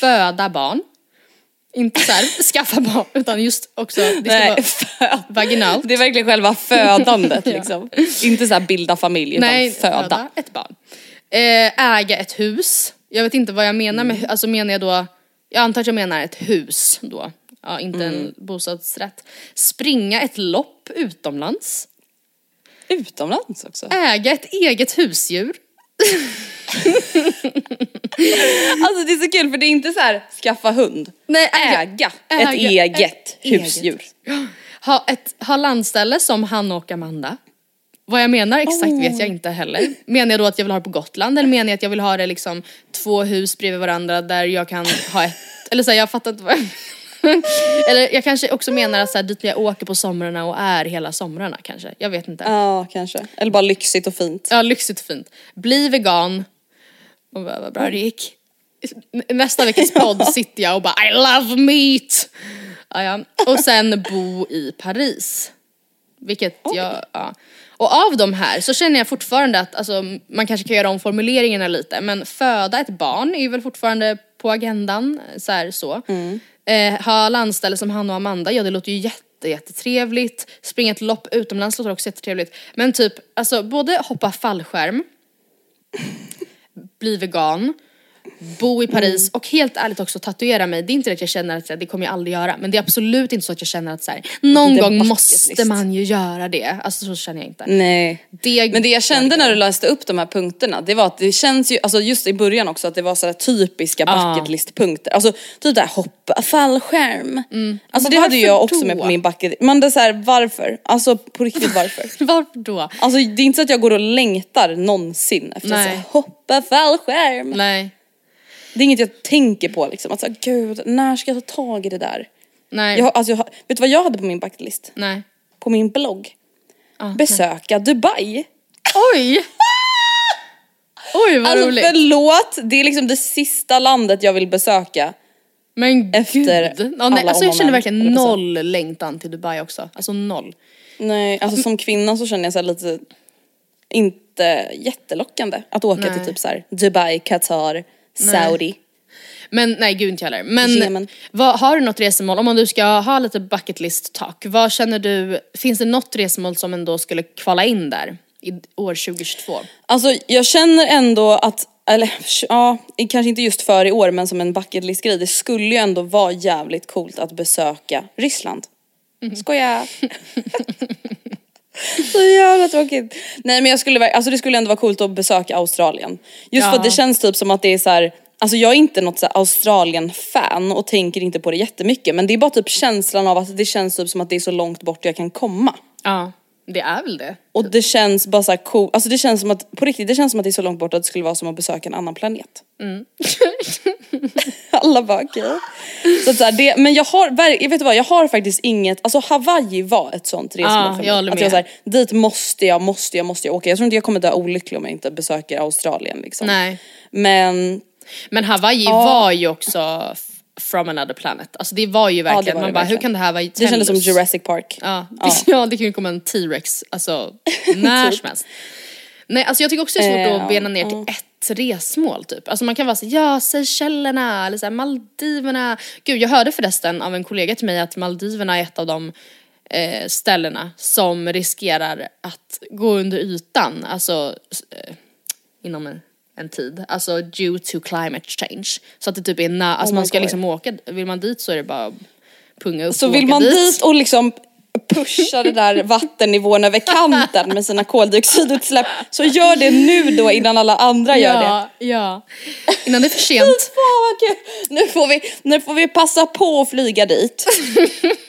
[SPEAKER 1] Föda barn. Inte såhär skaffa barn utan just också, det ska
[SPEAKER 2] Nej,
[SPEAKER 1] vara
[SPEAKER 2] föd.
[SPEAKER 1] vaginalt.
[SPEAKER 2] Det är verkligen själva födandet
[SPEAKER 1] Ja.
[SPEAKER 2] liksom. Inte så här bilda familj utan
[SPEAKER 1] Nej,
[SPEAKER 2] föda.
[SPEAKER 1] ett barn. Eh, äga ett hus. Jag vet inte vad jag menar med, alltså menar jag då, jag antar att jag menar ett hus då. Ja, inte en bostadsrätt. Springa ett lopp utomlands.
[SPEAKER 2] Utomlands också.
[SPEAKER 1] Äga ett eget husdjur.
[SPEAKER 2] Alltså det är så kul för det är inte så här skaffa hund.
[SPEAKER 1] Nej,
[SPEAKER 2] Äga, ett eget
[SPEAKER 1] ett
[SPEAKER 2] husdjur.
[SPEAKER 1] eget. Ha, ett, ha landställe som Hanna och Amanda. Vad jag menar exakt vet jag inte heller. Menar jag då att jag vill ha det på Gotland eller menar jag att jag vill ha det liksom två hus bredvid varandra där jag kan ha ett, eller så här, jag fattar inte vad jag Eller jag kanske också menar att så här, dit jag åker på somrarna och är hela somrarna kanske. Jag vet inte.
[SPEAKER 2] Ja kanske. Eller bara lyxigt och fint.
[SPEAKER 1] Ja, lyxigt och fint. Bli vegan. Och vad, vad bra det gick. Nästa veckas podd sitter jag och bara I love meat! Ja, ja. Och sen bo i Paris. Vilket jag, ja. Och av de här så känner jag fortfarande att, alltså, man kanske kan göra om formuleringarna lite, men föda ett barn är ju väl fortfarande på agendan, så här så. Eh, ha landställe som han och Amanda, ja det låter ju jätte, jättetrevligt. Springa ett lopp utomlands låter också jättetrevligt. Men typ, alltså både hoppa fallskärm, bli vegan, bo i Paris
[SPEAKER 2] Mm.
[SPEAKER 1] och helt ärligt också tatuera mig. Det är inte det att jag känner att så det kommer jag aldrig göra men det är absolut inte så att jag känner att så här, någon gång måste man ju göra det. Alltså så känner jag inte.
[SPEAKER 2] Nej.
[SPEAKER 1] Det
[SPEAKER 2] Men det jag kände när du läste upp de här punkterna, det var att det känns ju, alltså just i början också att det var sådär typiska
[SPEAKER 1] Ja.
[SPEAKER 2] bucket list punkter. Alltså typ där hoppa fallskärm. Alltså
[SPEAKER 1] Men
[SPEAKER 2] det hade jag också med
[SPEAKER 1] då?
[SPEAKER 2] på min bucket Men det är såhär, varför? Alltså på riktigt varför?
[SPEAKER 1] Varför då?
[SPEAKER 2] Alltså det är inte så att jag går och längtar någonsin efter att hoppa fallskärm.
[SPEAKER 1] Nej.
[SPEAKER 2] Det är inget jag tänker på liksom, att så här, gud när ska jag ta tag i det där?
[SPEAKER 1] Nej.
[SPEAKER 2] Jag, har- alltså, jag, har- vet du vad jag hade på min bucket list?
[SPEAKER 1] Nej.
[SPEAKER 2] På min blogg?
[SPEAKER 1] Ah,
[SPEAKER 2] Besöka Dubai.
[SPEAKER 1] Oj! Oj vad
[SPEAKER 2] Alltså
[SPEAKER 1] roligt.
[SPEAKER 2] förlåt, det är liksom det sista landet jag vill besöka.
[SPEAKER 1] Men
[SPEAKER 2] efter
[SPEAKER 1] gud. Ja, nej, alltså jag
[SPEAKER 2] och
[SPEAKER 1] känner
[SPEAKER 2] men,
[SPEAKER 1] verkligen noll längtan till Dubai också. Alltså noll.
[SPEAKER 2] Nej, alltså som kvinna så känner jag så här lite, inte jättelockande att åka
[SPEAKER 1] Nej.
[SPEAKER 2] till typ så här Dubai, Qatar, Saudi.
[SPEAKER 1] Men nej gud inte jag heller. Men
[SPEAKER 2] Jemen.
[SPEAKER 1] vad, har du något resmål, om du ska ha lite bucket list talk, vad känner du, finns det något resmål som ändå skulle kvala in där i år 2022?
[SPEAKER 2] Alltså jag känner ändå att, eller ja, kanske inte just för i år men som en bucket list grej, det skulle ju ändå vara jävligt coolt att besöka Ryssland. Skoja! Så jävla tråkigt. Nej men jag skulle, alltså det skulle ändå vara coolt att besöka Australien. Just för
[SPEAKER 1] Ja.
[SPEAKER 2] att det känns typ som att det är så här. Alltså jag är inte något Australien-fan och tänker inte på det jättemycket men det är bara typ känslan av att det känns typ som att det är så långt bort jag kan komma.
[SPEAKER 1] Ja, det är väl det.
[SPEAKER 2] Och det känns bara såhär cool, alltså det känns som att, på riktigt det känns som att det är så långt bort att det skulle vara som att besöka en annan planet. Alla bara okej. Så att så här, det, men jag har, vet du vad, jag har faktiskt inget, alltså Hawaii var ett sånt resmål
[SPEAKER 1] Ja,
[SPEAKER 2] för mig.
[SPEAKER 1] jag
[SPEAKER 2] att jag så här, dit måste jag, måste jag, måste jag åka. Jag tror inte jag kommer dö olycklig om jag inte besöker Australien liksom.
[SPEAKER 1] Nej.
[SPEAKER 2] Men
[SPEAKER 1] Men Hawaii
[SPEAKER 2] Ja.
[SPEAKER 1] var ju också from another planet. Alltså det var ju verkligen,
[SPEAKER 2] var det
[SPEAKER 1] man bara hur
[SPEAKER 2] verkligen.
[SPEAKER 1] kan det här vara i
[SPEAKER 2] det kändes som? Jurassic Park.
[SPEAKER 1] Ja,
[SPEAKER 2] Ja.
[SPEAKER 1] ja. det kan ju komma en T-rex, alltså när som helst. Nej alltså jag tycker också det är svårt
[SPEAKER 2] Eh,
[SPEAKER 1] att bena ner till ett resmål typ. Alltså man kan vara så ja Seychellerna eller så här, Maldiverna. Gud jag hörde förresten av en kollega till mig att Maldiverna är ett av de eh, ställena som riskerar att gå under ytan, alltså eh, inom en, en tid. Alltså due to climate change. Så att det typ är na- alltså
[SPEAKER 2] Oh
[SPEAKER 1] man ska
[SPEAKER 2] God.
[SPEAKER 1] liksom åka, vill man dit så är det bara punga upp
[SPEAKER 2] Så
[SPEAKER 1] och
[SPEAKER 2] vill
[SPEAKER 1] åka
[SPEAKER 2] man
[SPEAKER 1] dit.
[SPEAKER 2] dit och liksom pusha det där vattennivån över kanten med sina koldioxidutsläpp så gör det nu då innan alla andra gör det.
[SPEAKER 1] Ja, ja. Innan det är för sent.
[SPEAKER 2] fan! Nu får vi, nu får vi passa på att flyga dit.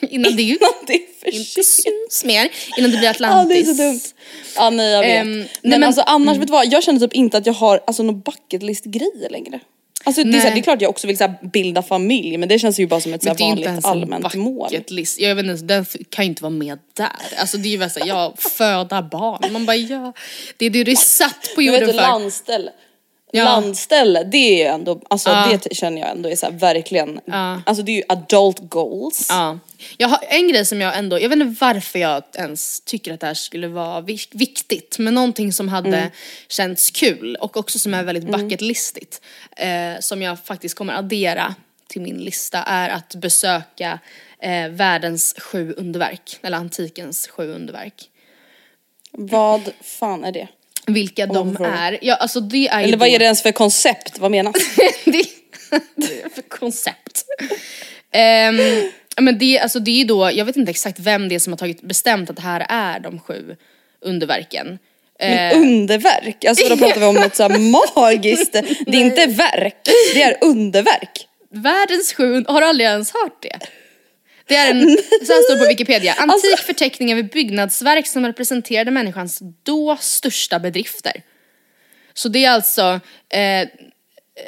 [SPEAKER 1] Innan det
[SPEAKER 2] Innan det är för
[SPEAKER 1] inte syns mer. Innan det blir
[SPEAKER 2] Ja
[SPEAKER 1] Atlantis.
[SPEAKER 2] det är så dumt. Ja nej jag vet.
[SPEAKER 1] Ehm,
[SPEAKER 2] men,
[SPEAKER 1] men-
[SPEAKER 2] alltså annars vet du vad, jag känner typ inte att jag har alltså någon bucket list grejer längre. Alltså det är, så här,
[SPEAKER 1] Nej.
[SPEAKER 2] det är klart jag också vill så här, bilda familj men det känns ju bara som ett så
[SPEAKER 1] Men
[SPEAKER 2] här,
[SPEAKER 1] det är inte
[SPEAKER 2] vanligt allmänt mål.
[SPEAKER 1] list. Jag vet inte, den kan ju inte vara med där. Alltså det är ju väl såhär, ja, föda barn. Man bara ja, det är det du är satt på
[SPEAKER 2] Du
[SPEAKER 1] jorden
[SPEAKER 2] vet
[SPEAKER 1] för.
[SPEAKER 2] landställe.
[SPEAKER 1] Ja.
[SPEAKER 2] Landställe, det är ju ändå, alltså
[SPEAKER 1] Ja.
[SPEAKER 2] det känner jag ändå är så verkligen,
[SPEAKER 1] Ja.
[SPEAKER 2] alltså det är ju adult goals.
[SPEAKER 1] Ja. Jag har en grej som jag ändå, jag vet inte varför jag ens tycker att det här skulle vara vi- viktigt, men någonting som hade
[SPEAKER 2] Mm.
[SPEAKER 1] känts kul och också som är väldigt bucketlistigt, eh, som jag faktiskt kommer addera till min lista är att besöka eh, världens sju underverk, eller antikens sju underverk.
[SPEAKER 2] Vad fan är det?
[SPEAKER 1] Vilka de är, ja alltså det är
[SPEAKER 2] Eller vad
[SPEAKER 1] då-
[SPEAKER 2] är det ens för koncept? Vad menas?
[SPEAKER 1] det, det är för koncept. Ehm, men det, alltså det är då, jag vet inte exakt vem det är som har tagit bestämt att det här är de sju underverken.
[SPEAKER 2] Men underverk? Alltså då pratar vi om något så här magiskt. Det är inte verk, det är underverk.
[SPEAKER 1] Världens sju, har du aldrig ens hört det? Det är en, så här står det på Wikipedia, antik
[SPEAKER 2] Alltså-
[SPEAKER 1] förteckning över byggnadsverk som representerade människans då största bedrifter. Så det är alltså eh,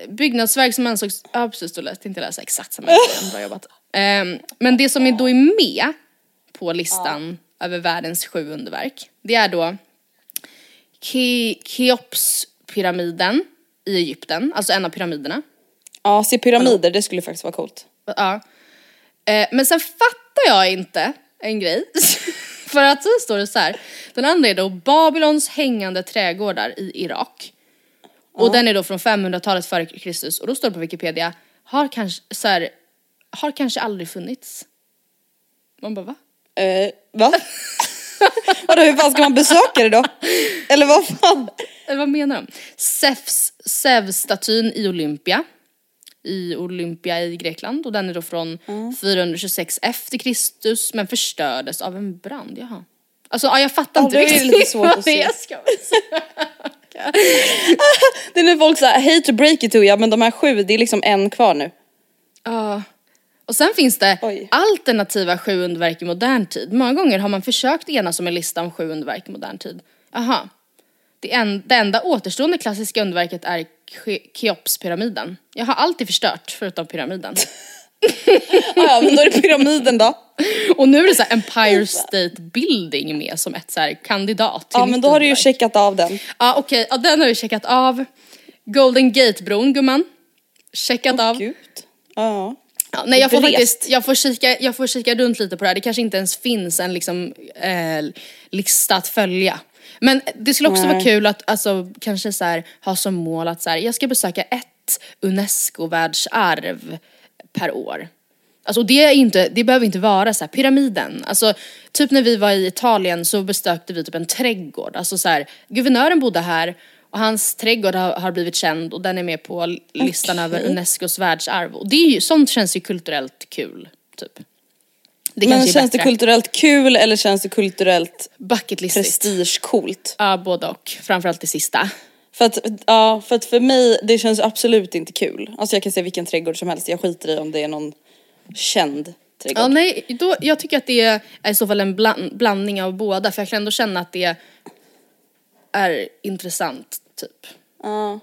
[SPEAKER 1] byggnadsverk som ansågs, ja precis då läste inte läsa exakt samma grej, bra jobbat. Ehm, men det som är då är med på listan över världens sju underverk, det är då Ke- Keopspyramiden i Egypten, alltså en av pyramiderna.
[SPEAKER 2] Ja, se pyramider, det skulle faktiskt vara coolt.
[SPEAKER 1] Ja. Eh, men sen fattar jag inte en grej. För att så står det så här. Den andra är då Babylons hängande trädgårdar i Irak. Och den är då från 500-talet före Kristus och då står det på Wikipedia, har kanske, så här, har kanske aldrig funnits. Man bara va?
[SPEAKER 2] Eh, va? Vadå hur fan ska man besöka det då? Eller vad fan?
[SPEAKER 1] Eller vad menar de? Zeus, Zeus-statyn i Olympia. I Olympia i Grekland och den är då från 426 efter Kristus men förstördes av en brand, jaha. Alltså ja, jag fattar
[SPEAKER 2] Ja,
[SPEAKER 1] inte
[SPEAKER 2] det är lite svårt att se. Det är när folk säger hate to break it to you, men de här sju, det är liksom en kvar nu.
[SPEAKER 1] Ja. Och sen finns det
[SPEAKER 2] Oj.
[SPEAKER 1] alternativa sju underverk i modern tid. Många gånger har man försökt enas om en lista om sju underverk i modern tid. Aha. Det, en, det enda återstående klassiska underverket är Keopspyramiden. Jag har alltid förstört förutom pyramiden.
[SPEAKER 2] Ja, ja, men då är det pyramiden då.
[SPEAKER 1] Och nu är det så Empire State Building med som ett så kandidat
[SPEAKER 2] Ja, men då har du ju checkat av den.
[SPEAKER 1] Ja okej, ja, den har vi checkat av. Golden Gate-bron gumman. Checkat av.
[SPEAKER 2] Gud. Ja.
[SPEAKER 1] Ja, nej jag får faktiskt, jag får, kika, jag får kika runt lite på det här. Det kanske inte ens finns en liksom, eh, lista att följa. Men det skulle också vara
[SPEAKER 2] Nej.
[SPEAKER 1] kul att alltså, kanske så här, ha som mål att så här, jag ska besöka ett UNESCO-världsarv per år. Alltså det, är inte, det behöver inte vara så här, pyramiden. Alltså, typ när vi var i Italien så besökte vi typ en trädgård. Alltså så här, guvernören bodde här och hans trädgård har, har blivit känd och den är med på listan över Unescos världsarv. Och det är ju, sånt känns ju kulturellt kul, typ. Det
[SPEAKER 2] Men
[SPEAKER 1] är
[SPEAKER 2] känns det kulturellt kul eller känns det kulturellt
[SPEAKER 1] Bucketlistigt.
[SPEAKER 2] prestigecoolt?
[SPEAKER 1] Ja, både och. Framförallt det sista.
[SPEAKER 2] För att, ja, för att för mig, det känns absolut inte kul. Alltså jag kan se vilken trädgård som helst, jag skiter i om det är någon känd trädgård.
[SPEAKER 1] Ja, nej, då, jag tycker att det är i så fall en bland, blandning av båda för jag kan ändå känna att det är intressant, typ.
[SPEAKER 2] Ja.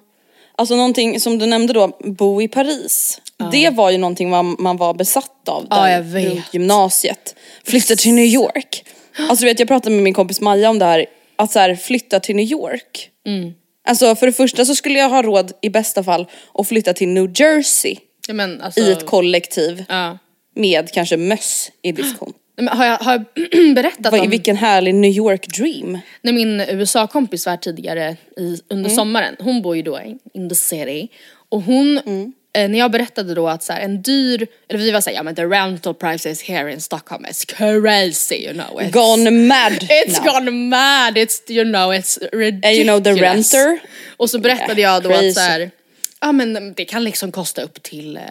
[SPEAKER 2] Alltså någonting som du nämnde då, bo i Paris. Det var ju någonting man, man var besatt av där runt gymnasiet. Flytta till New York. Alltså du vet jag pratade med min kompis Maja om det här, att så här, flytta till New York.
[SPEAKER 1] Mm.
[SPEAKER 2] Alltså för det första så skulle jag ha råd i bästa fall att flytta till New Jersey
[SPEAKER 1] Ja, men, alltså,
[SPEAKER 2] i ett kollektiv
[SPEAKER 1] ja.
[SPEAKER 2] med kanske möss i diskon.
[SPEAKER 1] Men har jag, har jag berättat
[SPEAKER 2] Vad-
[SPEAKER 1] om
[SPEAKER 2] Vilken härlig New York dream.
[SPEAKER 1] när min USA-kompis var här tidigare i, under
[SPEAKER 2] Mm.
[SPEAKER 1] sommaren, hon bor ju då in the city och hon,
[SPEAKER 2] Mm.
[SPEAKER 1] Eh, när jag berättade då att så här, en dyr, eller vi var såhär, ja men the rental prices here in Stockholm is crazy you know. It's,
[SPEAKER 2] Gone mad
[SPEAKER 1] It's
[SPEAKER 2] now.
[SPEAKER 1] gone mad, it's you know it's ridiculous.
[SPEAKER 2] And you know the renter?
[SPEAKER 1] Och så berättade
[SPEAKER 2] Yeah,
[SPEAKER 1] jag då
[SPEAKER 2] crazy.
[SPEAKER 1] att så här, ja men det kan liksom kosta upp till eh,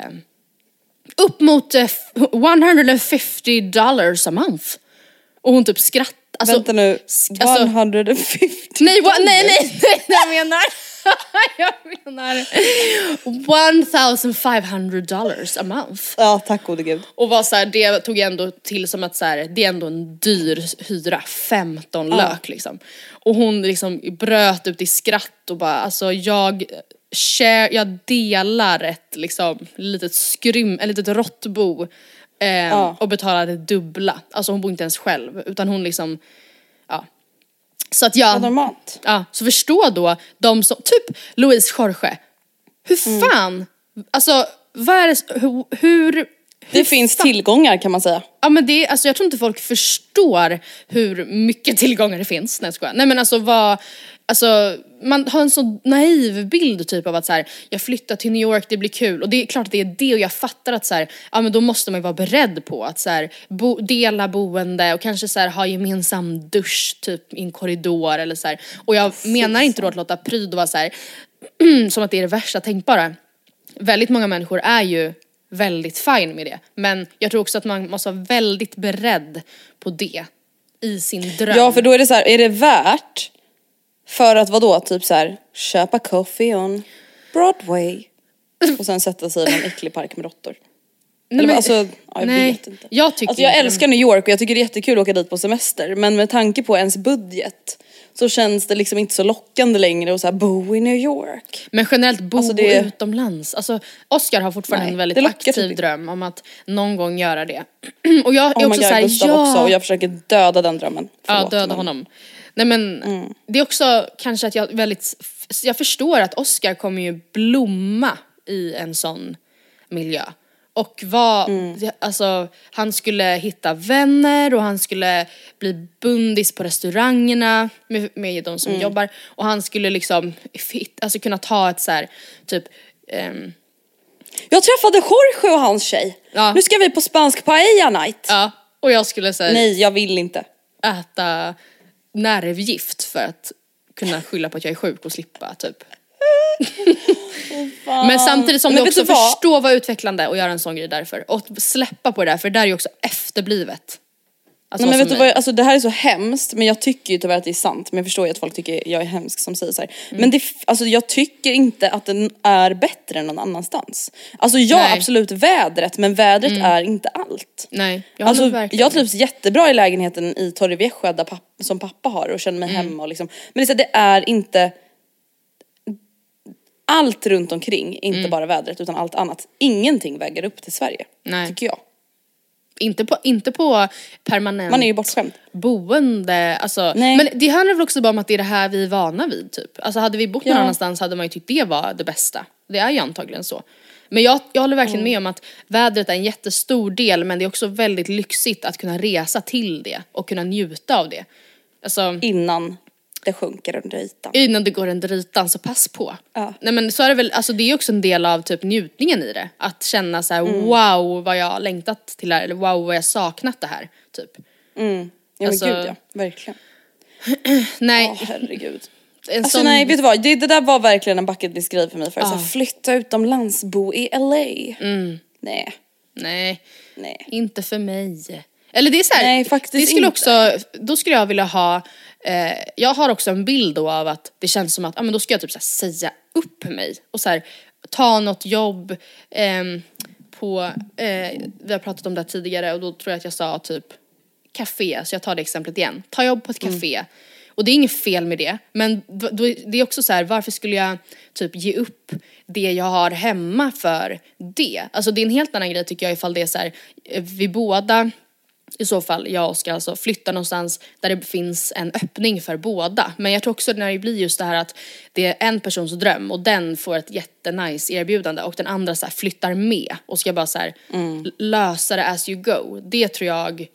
[SPEAKER 1] upp mot eh, 150 dollars a month. Och hon typ skrattade. Alltså,
[SPEAKER 2] Vänta nu,
[SPEAKER 1] s- alltså-
[SPEAKER 2] 150
[SPEAKER 1] Nej, nej, nej, nej, jag menar, jag menar 1500 dollars a month.
[SPEAKER 2] Ja tack gode gud.
[SPEAKER 1] Och var så här, det tog jag ändå till som att så här, det är ändå en dyr hyra, 15 lök liksom. Och hon liksom bröt ut i skratt och bara alltså jag share, jag delar ett liksom litet skrym, ett litet råttbo eh, och betalar det dubbla. Alltså hon bor inte ens själv utan hon liksom, ja. Så att jag,
[SPEAKER 2] normalt.
[SPEAKER 1] ja, så förstå då de som, typ Louise Jorge. Hur
[SPEAKER 2] Mm.
[SPEAKER 1] fan, alltså vad är det, hur, hur
[SPEAKER 2] Det finns tillgångar kan man säga.
[SPEAKER 1] Ja men det, alltså jag tror inte folk förstår hur mycket tillgångar det finns. Nej jag skojar. Nej men alltså vad, alltså man har en så naiv bild typ av att så här, jag flyttar till New York, det blir kul. Och det är klart att det är det och jag fattar att så här, ja men då måste man ju vara beredd på att så här, bo, dela boende och kanske så här, ha gemensam dusch typ i en korridor eller så här. Och jag menar inte då att låta pryd och vara så här, som att det är det värsta tänkbara. Väldigt många människor är ju väldigt fine med det. Men jag tror också att man måste vara väldigt beredd på det i sin dröm.
[SPEAKER 2] Ja för då är det så här, är det värt för att vadå, typ så här, köpa coffee on Broadway och sen sätta sig i en äcklig park med råttor. Eller
[SPEAKER 1] men-
[SPEAKER 2] alltså, ja, jag
[SPEAKER 1] nej,
[SPEAKER 2] vet inte.
[SPEAKER 1] jag tycker
[SPEAKER 2] alltså jag
[SPEAKER 1] inte-
[SPEAKER 2] älskar New York och jag tycker det är jättekul att åka dit på semester men med tanke på ens budget så känns det liksom inte så lockande längre att så bo i New York.
[SPEAKER 1] Men generellt bo
[SPEAKER 2] Alltså det-
[SPEAKER 1] utomlands. Alltså Oscar har fortfarande
[SPEAKER 2] Nej,
[SPEAKER 1] en väldigt
[SPEAKER 2] lockar
[SPEAKER 1] aktiv
[SPEAKER 2] typ
[SPEAKER 1] dröm om att någon gång göra det. och jag är
[SPEAKER 2] Oh
[SPEAKER 1] också såhär, ja.
[SPEAKER 2] också och jag försöker döda den drömmen.
[SPEAKER 1] Ja,
[SPEAKER 2] Förlåt,
[SPEAKER 1] döda
[SPEAKER 2] men-
[SPEAKER 1] honom. Nej men det är också kanske att jag väldigt, jag förstår att Oscar kommer ju blomma i en sån miljö. Och vad, alltså han skulle hitta vänner och han skulle bli bundis på restaurangerna med, med de som jobbar. Och han skulle liksom fit, alltså kunna ta ett så här typ ehm,
[SPEAKER 2] Jag träffade Jorge och hans tjej.
[SPEAKER 1] Ja.
[SPEAKER 2] Nu ska vi på spansk paella night.
[SPEAKER 1] ja, och jag skulle säga
[SPEAKER 2] Nej jag vill inte.
[SPEAKER 1] äta nervgift för att kunna skylla på att jag är sjuk och slippa typ. Men samtidigt som
[SPEAKER 2] Men
[SPEAKER 1] du också
[SPEAKER 2] du vad?
[SPEAKER 1] förstår vad utvecklande och göra en sån grej därför. Och släppa på det där för det där är ju också efterblivet. Alltså
[SPEAKER 2] Nej, men vet du vad, alltså det här är så hemskt men jag tycker ju tyvärr att det är sant men jag förstår ju att folk tycker jag är hemsk som säger så.
[SPEAKER 1] Mm.
[SPEAKER 2] Men det, alltså jag tycker inte att den är bättre än någon annanstans. Alltså ja
[SPEAKER 1] Nej. Mm.
[SPEAKER 2] absolut vädret men vädret är inte allt.
[SPEAKER 1] Nej, jag
[SPEAKER 2] Alltså,
[SPEAKER 1] verkligen
[SPEAKER 2] jag trivs jättebra i lägenheten i Torrevieja som pappa har och känner mig
[SPEAKER 1] Mm.
[SPEAKER 2] hemma och liksom. Men det är, så det är inte allt runt omkring, inte
[SPEAKER 1] Mm.
[SPEAKER 2] bara vädret utan allt annat. Ingenting väger upp till Sverige.
[SPEAKER 1] Nej.
[SPEAKER 2] Tycker jag.
[SPEAKER 1] Inte på, inte på permanent
[SPEAKER 2] Man är ju bortskämd.
[SPEAKER 1] boende, alltså.
[SPEAKER 2] Nej.
[SPEAKER 1] Men det handlar väl också bara om att det är det här vi är vana vid typ. Alltså hade vi bott någon
[SPEAKER 2] Ja.
[SPEAKER 1] annanstans hade man ju tyckt det var det bästa. Det är ju antagligen så. Men jag, jag håller verkligen
[SPEAKER 2] Mm.
[SPEAKER 1] med om att vädret är en jättestor del men det är också väldigt lyxigt att kunna resa till det och kunna njuta av det. Alltså,
[SPEAKER 2] Innan det sjunker under ytan.
[SPEAKER 1] innan det går under ytan så pass på.
[SPEAKER 2] Ja.
[SPEAKER 1] Nej men så är det väl, alltså det är också en del av typ njutningen i det. Att känna så här:
[SPEAKER 2] Mm.
[SPEAKER 1] wow vad jag har längtat till det här eller wow vad jag saknat det här. Typ.
[SPEAKER 2] Ja men
[SPEAKER 1] Alltså-
[SPEAKER 2] gud ja, verkligen.
[SPEAKER 1] Nej,
[SPEAKER 2] Åh herregud.
[SPEAKER 1] en
[SPEAKER 2] Alltså
[SPEAKER 1] sån,
[SPEAKER 2] nej vet du vad, det, det där var verkligen en bucket list grej för mig för
[SPEAKER 1] Ja.
[SPEAKER 2] så här, flytta utomlands, bo i LA. Nej,
[SPEAKER 1] nej,
[SPEAKER 2] nej.
[SPEAKER 1] inte för mig. Eller det är så här,
[SPEAKER 2] Nej, faktiskt
[SPEAKER 1] det skulle
[SPEAKER 2] inte.
[SPEAKER 1] också, då skulle jag vilja ha, eh, jag har också en bild då av att det känns som att, ja men då ska jag typ så säga upp mig och så här, ta något jobb ehm, på, eh, vi har pratat om det här tidigare och då tror jag att jag sa typ café, så jag tar det exemplet igen. Ta jobb på ett café. Och det är inget fel med det, men då, då, det är också så här, varför skulle jag typ ge upp det jag har hemma för det? Alltså det är en helt annan grej tycker jag ifall det är så här, eh, vi båda i så fall, jag Oskar, alltså flyttar någonstans där det finns en öppning för båda. Men jag tror också när det blir just det här att det är en persons dröm och den får ett jättenice erbjudande och den andra så flyttar med och ska bara så här lösa det as you go. Det tror jag,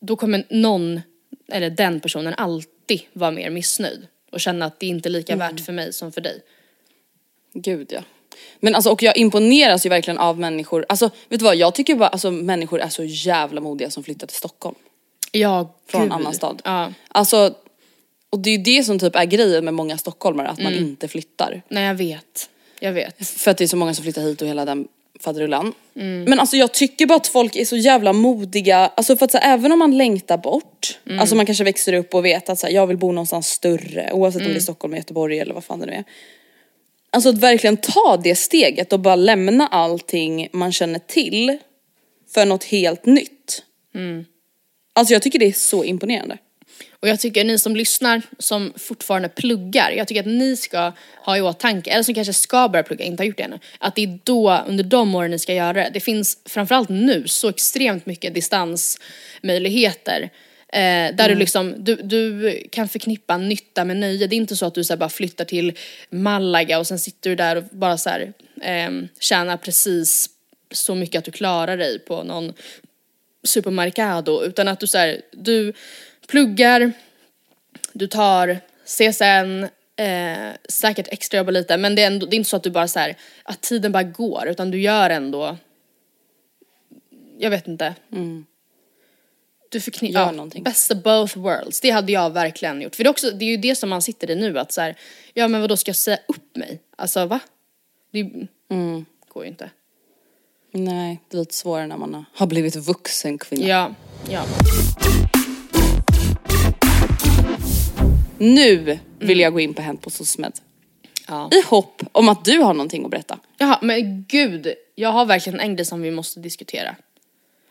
[SPEAKER 1] då kommer någon, eller den personen alltid vara mer missnöjd och känna att det inte är lika värt för mig som för dig.
[SPEAKER 2] Gud ja. Men alltså och jag imponeras ju verkligen av människor, alltså vet du vad jag tycker bara alltså människor är så jävla modiga som flyttar till Stockholm.
[SPEAKER 1] Ja,
[SPEAKER 2] Från
[SPEAKER 1] gud.
[SPEAKER 2] annan stad.
[SPEAKER 1] Ja.
[SPEAKER 2] Alltså, och det är ju det som typ är grejen med många stockholmare, att man inte flyttar.
[SPEAKER 1] Nej jag vet, jag vet.
[SPEAKER 2] För att det är så många som flyttar hit och hela den faderullan. Men alltså jag tycker bara att folk är så jävla modiga, alltså för att så här, även om man längtar bort, alltså man kanske växer upp och vet att så här, jag vill bo någonstans större oavsett om det är Stockholm, Göteborg eller vad fan det nu är. Alltså att verkligen ta det steget och bara lämna allting man känner till för något helt nytt. Alltså jag tycker det är så imponerande.
[SPEAKER 1] Och jag tycker ni som lyssnar, som fortfarande pluggar, jag tycker att ni ska ha i åtanke, eller som kanske ska börja plugga, inte har gjort det ännu, att det är då, under de åren ni ska göra det. Det finns framförallt nu så extremt mycket distansmöjligheter. Eh, där du liksom, du, du kan förknippa nytta med nöje. Det är inte så att du så bara flyttar till Malaga och sen sitter du där och bara så här, eh, tjänar precis så mycket att du klarar dig på någon supermercado utan att du så här, du pluggar, du tar CSN, eh, säkert extrajobbar lite men det är, ändå, det är inte så att du bara så här, att tiden bara går utan du gör ändå, jag vet inte. Du förknippar,
[SPEAKER 2] någonting.
[SPEAKER 1] best of both worlds, det hade jag verkligen gjort. För det är, också, det är ju det som man sitter i nu att så här, ja men vadå ska jag säga upp mig? Alltså va? Det går ju inte.
[SPEAKER 2] Nej, det är lite svårare när man har blivit vuxen kvinna.
[SPEAKER 1] Ja, ja.
[SPEAKER 2] Nu vill jag gå in på Hänt på SOSMED.
[SPEAKER 1] ja.
[SPEAKER 2] I hopp om att du har någonting att berätta.
[SPEAKER 1] Jaha, men gud. Jag har verkligen en grej som vi måste diskutera.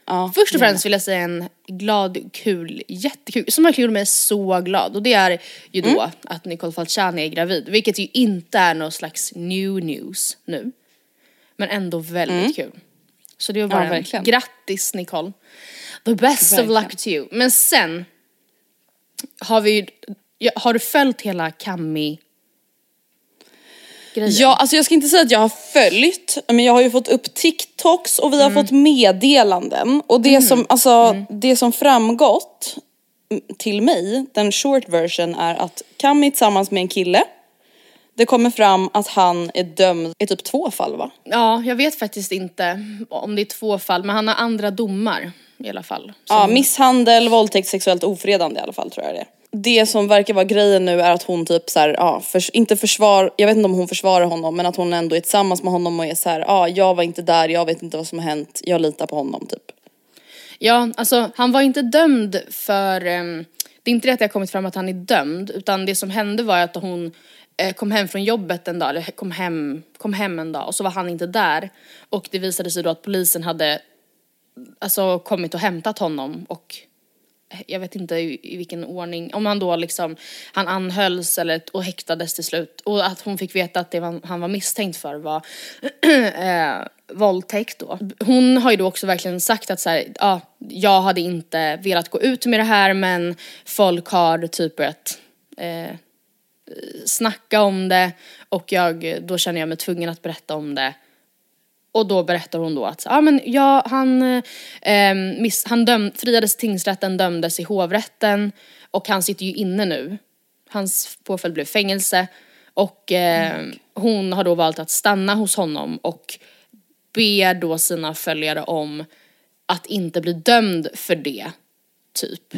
[SPEAKER 2] Ja,
[SPEAKER 1] Först och främst vill jag säga en glad, kul, jättekul, som verkligen gjorde mig så glad. Och det är ju då att Nicole Falciani är gravid, vilket ju inte är någon slags new news nu. Men ändå väldigt kul. Så det var bara
[SPEAKER 2] Ja,
[SPEAKER 1] en grattis Nicole. The best
[SPEAKER 2] Verkligen.
[SPEAKER 1] of luck to you. Men sen har vi har du följt hela Cammy grejen?
[SPEAKER 2] Ja, alltså jag ska inte säga att jag har följt, men jag har ju fått upp TikToks och vi har fått meddelanden. Och det som, alltså, det som framgått mm, till mig, den short version är att är tillsammans med en kille. Det kommer fram att han är dömd i typ två fall va?
[SPEAKER 1] Ja, jag vet faktiskt inte om det är två fall, men han har andra domar i alla fall.
[SPEAKER 2] Ja, misshandel, våldtäkt, sexuellt ofredande i alla fall tror jag det är. Det som verkar vara grejen nu är att hon typ så här, ja, för, inte försvar, jag vet inte om hon försvarar honom men att hon ändå är tillsammans med honom och är så här, ja jag var inte där, jag vet inte vad som har hänt, jag litar på honom typ.
[SPEAKER 1] Ja, alltså han var inte dömd för, ehm, det är inte det att det har kommit fram att han är dömd, utan det som hände var att hon eh, kom hem från jobbet en dag, eller kom hem, kom hem en dag och så var han inte där. Och det visade sig då att polisen hade alltså kommit och hämtat honom och jag vet inte i, i vilken ordning, om han då liksom, han anhölls eller, och häktades till slut och att hon fick veta att det var, han var misstänkt för var eh, våldtäkt då. Hon har ju då också verkligen sagt att så här, ja, jag hade inte velat gå ut med det här men folk har typ börjat eh, snacka om det och jag, då känner jag mig tvungen att berätta om det. Och då berättar hon då att, ja ah, men ja, han, eh, miss, han döm, friades i tingsrätten, dömdes i hovrätten och han sitter ju inne nu. Hans påföljd blev fängelse och eh, hon har då valt att stanna hos honom och ber då sina följare om att inte bli dömd för det, typ.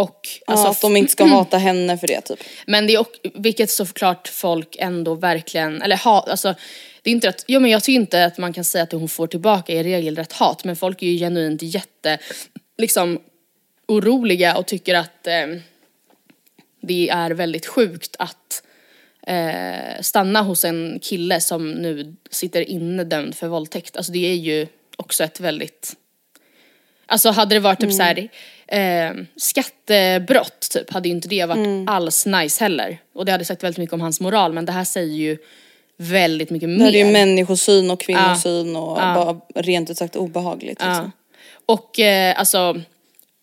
[SPEAKER 1] Och alltså,
[SPEAKER 2] ja, att de inte ska hata henne för det typ.
[SPEAKER 1] men det är också, vilket såklart folk ändå verkligen, eller ha, alltså det är inte att, ja men jag tycker inte att man kan säga att hon får tillbaka i regelrätt hat men folk är ju genuint jätte, liksom oroliga och tycker att eh, det är väldigt sjukt att eh, stanna hos en kille som nu sitter inne dömd för våldtäkt. Alltså det är ju också ett väldigt Alltså hade det varit typ så här, eh, skattebrott typ, hade ju inte det varit alls nice heller. Och det hade sagt väldigt mycket om hans moral men det här säger ju väldigt mycket
[SPEAKER 2] Det
[SPEAKER 1] mer.
[SPEAKER 2] här är ju människosyn och kvinnosyn och bara rent ut sagt obehagligt. Liksom.
[SPEAKER 1] Ja. Och eh, alltså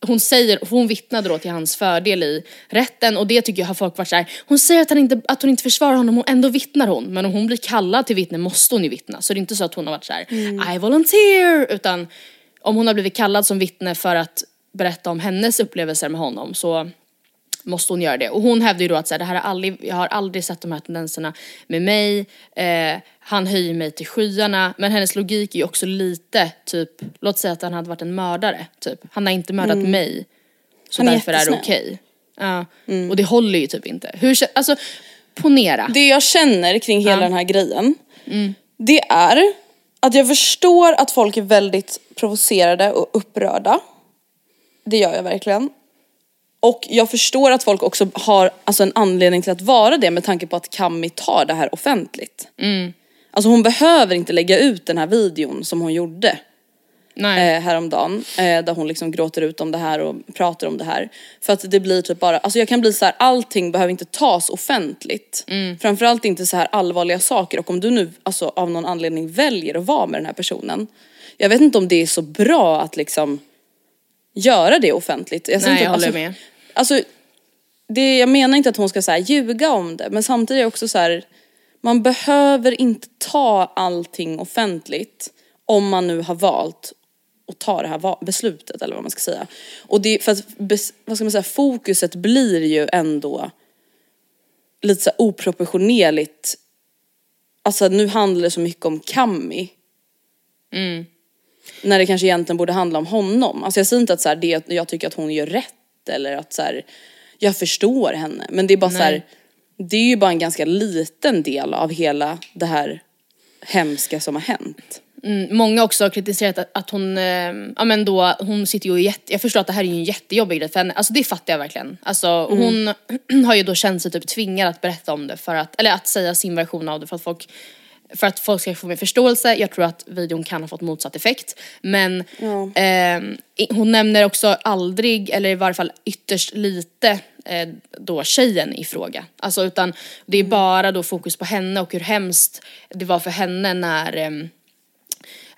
[SPEAKER 1] hon säger, hon vittnade då till hans fördel i rätten och det tycker jag har folk varit såhär, hon säger att, han inte, att hon inte försvarar honom och ändå vittnar hon. Men om hon blir kallad till vittne måste hon ju vittna. Så det är inte så att hon har varit såhär, I volunteer, utan om hon har blivit kallad som vittne för att berätta om hennes upplevelser med honom så måste hon göra det. Och hon hävdar ju då att så här, det här har aldrig, jag har aldrig sett de här tendenserna med mig, eh, han höjer mig till skyarna, men hennes logik är ju också lite typ, låt säga att han hade varit en mördare, typ. Han har inte mördat mig, så
[SPEAKER 2] Han är
[SPEAKER 1] därför är det okej. Ja, och det håller ju typ inte. Hur, alltså, ponera.
[SPEAKER 2] Det jag känner kring hela
[SPEAKER 1] Ja.
[SPEAKER 2] den här grejen, det är att jag förstår att folk är väldigt provocerade och upprörda. Det gör jag verkligen. Och jag förstår att folk också har alltså, en anledning till att vara det med tanke på att Kami tar det här offentligt. Alltså hon behöver inte lägga ut den här videon som hon gjorde
[SPEAKER 1] Nej.
[SPEAKER 2] eh, häromdagen. Eh, där hon liksom gråter ut om det här och pratar om det här. För att det blir typ bara, alltså jag kan bli så här, allting behöver inte tas offentligt. Framförallt inte så här allvarliga saker och om du nu alltså av någon anledning väljer att vara med den här personen. Jag vet inte om det är så bra att liksom göra det offentligt. Jag,
[SPEAKER 1] Nej,
[SPEAKER 2] inte-
[SPEAKER 1] jag håller
[SPEAKER 2] alltså,
[SPEAKER 1] med.
[SPEAKER 2] Alltså, det, jag menar inte att hon ska så här, ljuga om det men samtidigt är det också så här, man behöver inte ta allting offentligt om man nu har valt att ta det här beslutet eller vad man ska säga. Och det, för att, vad ska man säga, fokuset blir ju ändå lite så oproportionerligt. Alltså nu handlar det så mycket om Kami. När det kanske egentligen borde handla om honom. Alltså jag säger inte att så här, det, jag tycker att hon gör rätt eller att så här, jag förstår henne. Men det är bara så här, det är ju bara en ganska liten del av hela det här hemska som har hänt.
[SPEAKER 1] Mm, många också har kritiserat att, att hon, eh, ja men då, hon sitter ju jätte, jag förstår att det här är ju en jättejobbig grej för henne, alltså det fattar jag verkligen. Alltså hon har ju då känt sig typ tvingad att berätta om det för att, eller att säga sin version av det för att folk för att folk ska få mer förståelse, jag tror att videon kan ha fått motsatt effekt. Men ehm, i- hon nämner också aldrig, eller i varje fall ytterst lite, eh, då tjejen i fråga. Alltså utan det är bara då fokus på henne och hur hemskt det var för henne när ehm,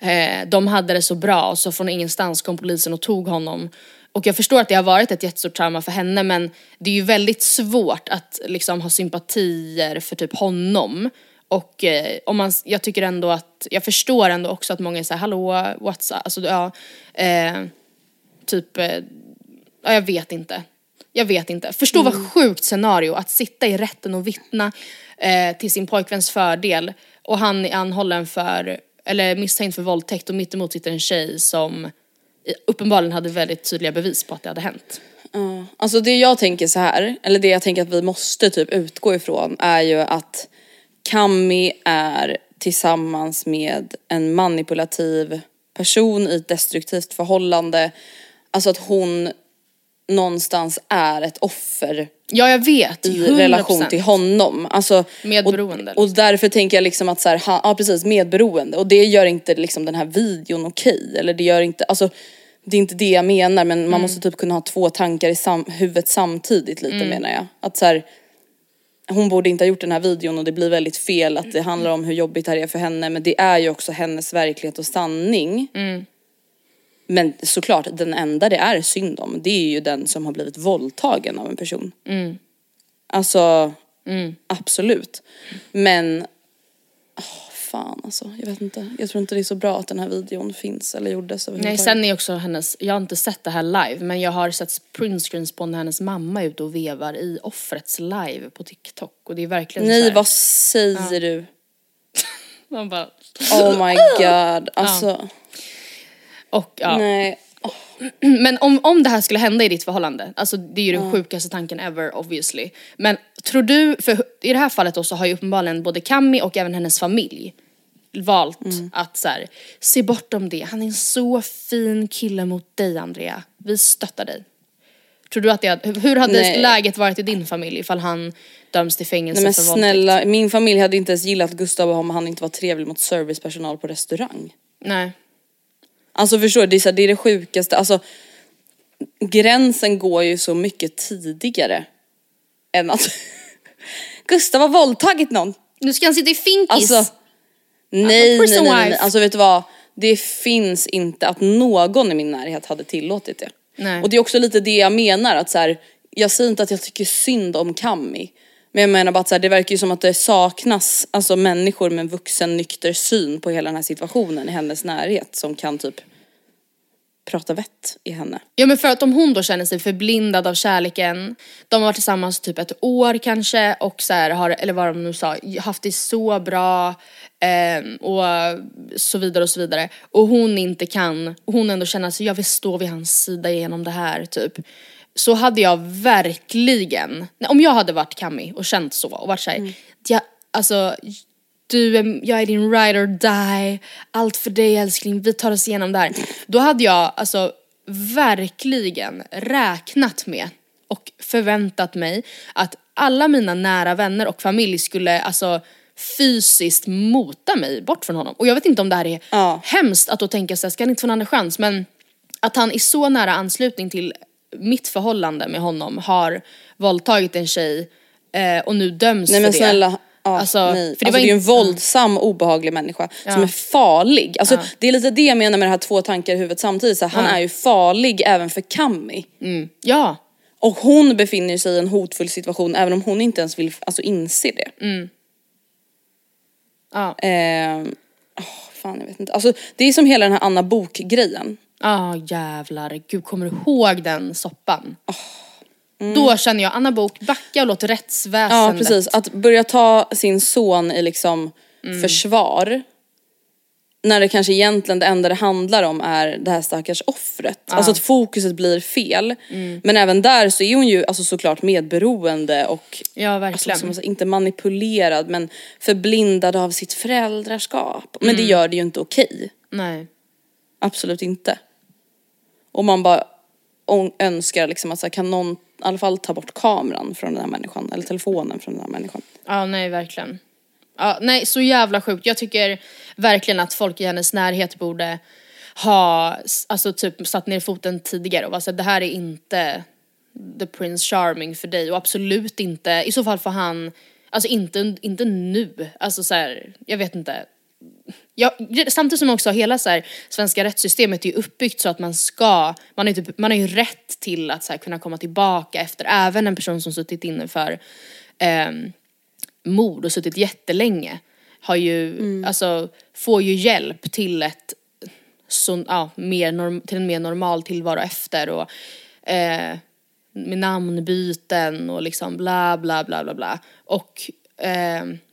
[SPEAKER 1] Eh, de hade det så bra och så från ingenstans kom polisen och tog honom. Och jag förstår att det har varit ett jättestort trauma för henne men det är ju väldigt svårt att liksom ha sympatier för typ honom. Och eh, om man, jag tycker ändå att, jag förstår ändå också att många är såhär, hallå, what's up? Alltså ja, eh, typ, eh, ja jag vet inte. Jag vet inte. Förstå vad sjukt scenario att sitta i rätten och vittna eh, till sin pojkväns fördel och han är anhållen för, eller misstänkt för våldtäkt och mittemot sitter en tjej som uppenbarligen hade väldigt tydliga bevis på att det hade hänt.
[SPEAKER 2] Ja, Alltså det jag tänker så här, eller det jag tänker att vi måste typ utgå ifrån är ju att Kami är tillsammans med en manipulativ person i ett destruktivt förhållande. Alltså att hon någonstans är ett offer
[SPEAKER 1] Ja jag vet,
[SPEAKER 2] i
[SPEAKER 1] 100%.
[SPEAKER 2] relation till honom. Alltså,
[SPEAKER 1] Medberoende,
[SPEAKER 2] Och, och därför tänker jag liksom att så här, ja precis medberoende och det gör inte liksom den här videon okej. Eller det gör inte, alltså det är inte det jag menar men man måste typ kunna ha två tankar i sam, huvudet samtidigt lite menar jag. Att så här, hon borde inte ha gjort den här videon och det blir väldigt fel att det handlar om hur jobbigt det här är för henne men det är ju också hennes verklighet och sanning. Men såklart, den enda det är synd om det är ju den som har blivit våldtagen av en person. Alltså, absolut. Men, fan alltså. Jag vet inte. Jag tror inte det är så bra att den här videon finns eller gjordes
[SPEAKER 1] Nej, sen är också hennes, jag har inte sett det här live, men jag har sett printscreens på när hennes mamma är ute och vevar i offrets live på TikTok och det är verkligen så
[SPEAKER 2] Nej
[SPEAKER 1] här,
[SPEAKER 2] vad säger du?
[SPEAKER 1] man bara,
[SPEAKER 2] Oh my god. Alltså.
[SPEAKER 1] och ja.
[SPEAKER 2] Nej.
[SPEAKER 1] Men om, om det här skulle hända i ditt förhållande, alltså det är ju den sjukaste tanken ever obviously. Men tror du, för i det här fallet då så har ju uppenbarligen både Kami och även hennes familj valt att så här, se bortom det. Han är en så fin kille mot dig Andrea. Vi stöttar dig. Tror du att det, hur hade
[SPEAKER 2] Nej.
[SPEAKER 1] läget varit i din familj ifall han döms till fängelse
[SPEAKER 2] Nej men
[SPEAKER 1] för våldtäkt?
[SPEAKER 2] snälla, min familj hade inte ens gillat Gustav om han inte var trevlig mot servicepersonal på restaurang.
[SPEAKER 1] Nej.
[SPEAKER 2] Alltså förstår du, det är, så här, det är det sjukaste. Alltså gränsen går ju så mycket tidigare än att Gustav har våldtagit någon.
[SPEAKER 1] Nu ska han sitta i finkis.
[SPEAKER 2] Alltså nej, nej, nej, nej, alltså vet du vad? Det finns inte att någon i min närhet hade tillåtit det.
[SPEAKER 1] Nej.
[SPEAKER 2] Och det är också lite det jag menar att så här, jag säger inte att jag tycker synd om Kami. Men jag menar bara att så här, det verkar ju som att det saknas alltså, människor med en vuxen nykter syn på hela den här situationen i hennes närhet som kan typ prata vett i henne.
[SPEAKER 1] Ja men för att om hon då känner sig förblindad av kärleken, de har varit tillsammans typ ett år kanske och så här har, eller vad de nu sa, haft det så bra eh, och så vidare och så vidare. Och hon inte kan, och hon ändå känner sig, jag vill stå vid hans sida genom det här typ. Så hade jag verkligen, om jag hade varit Kami och känt så och varit såhär, jag, alltså du är, jag är din ride or die, allt för dig älskling, vi tar oss igenom det här. Då hade jag alltså verkligen räknat med och förväntat mig att alla mina nära vänner och familj skulle alltså fysiskt mota mig bort från honom. Och jag vet inte om det här är
[SPEAKER 2] Ja.
[SPEAKER 1] hemskt att då tänka sig, ska han inte få en andra chans? Men att han i så nära anslutning till mitt förhållande med honom har våldtagit en tjej eh, och nu döms
[SPEAKER 2] Nej men
[SPEAKER 1] för det.
[SPEAKER 2] snälla, ja,
[SPEAKER 1] Alltså,
[SPEAKER 2] nej.
[SPEAKER 1] för det
[SPEAKER 2] alltså,
[SPEAKER 1] var
[SPEAKER 2] det är ju en våldsam, obehaglig människa som är farlig. Alltså, Det är lite det jag menar med det här två tankar i huvudet samtidigt. Så Han är ju farlig även för Kami.
[SPEAKER 1] Ja,
[SPEAKER 2] Och hon befinner sig i en hotfull situation även om hon inte ens vill alltså, inse det.
[SPEAKER 1] ja.
[SPEAKER 2] Ehm, åh, fan jag vet inte. Alltså, det är som hela den här Anna Bok-grejen.
[SPEAKER 1] Ah jävlar, gud kommer du ihåg den soppan? Då känner jag, Anna Bok backa och låt
[SPEAKER 2] Ja
[SPEAKER 1] rättsväsendet.
[SPEAKER 2] precis, att börja ta sin son i liksom försvar när det kanske egentligen det enda det handlar om är det här stackars offret. Alltså att fokuset blir fel. Men även där så är hon ju alltså såklart medberoende och
[SPEAKER 1] Ja
[SPEAKER 2] alltså,
[SPEAKER 1] verkligen.
[SPEAKER 2] som man säger, inte manipulerad men förblindad av sitt föräldraskap. Men det gör det ju inte okej.
[SPEAKER 1] Nej.
[SPEAKER 2] Absolut inte. Och man bara önskar liksom att så här, kan någon i alla fall ta bort kameran från den här människan eller telefonen från den här människan.
[SPEAKER 1] Ja nej verkligen. Ja, nej så jävla sjukt. Jag tycker verkligen att folk i hennes närhet borde ha alltså typ satt ner foten tidigare och bara här, det här är inte the prince charming för dig och absolut inte, i så fall får han, alltså inte, inte nu, alltså så här, jag vet inte. Ja, samtidigt som också hela så här, svenska rättssystemet är ju uppbyggt så att man ska, man, är typ, man har ju rätt till att så här, kunna komma tillbaka efter, även en person som suttit inne för ehm, mord och suttit jättelänge har ju, alltså får ju hjälp till ett så, ja, mer norm, till en mer normal tillvaro efter och eh, med namnbyten och liksom bla bla bla bla bla. Och eh,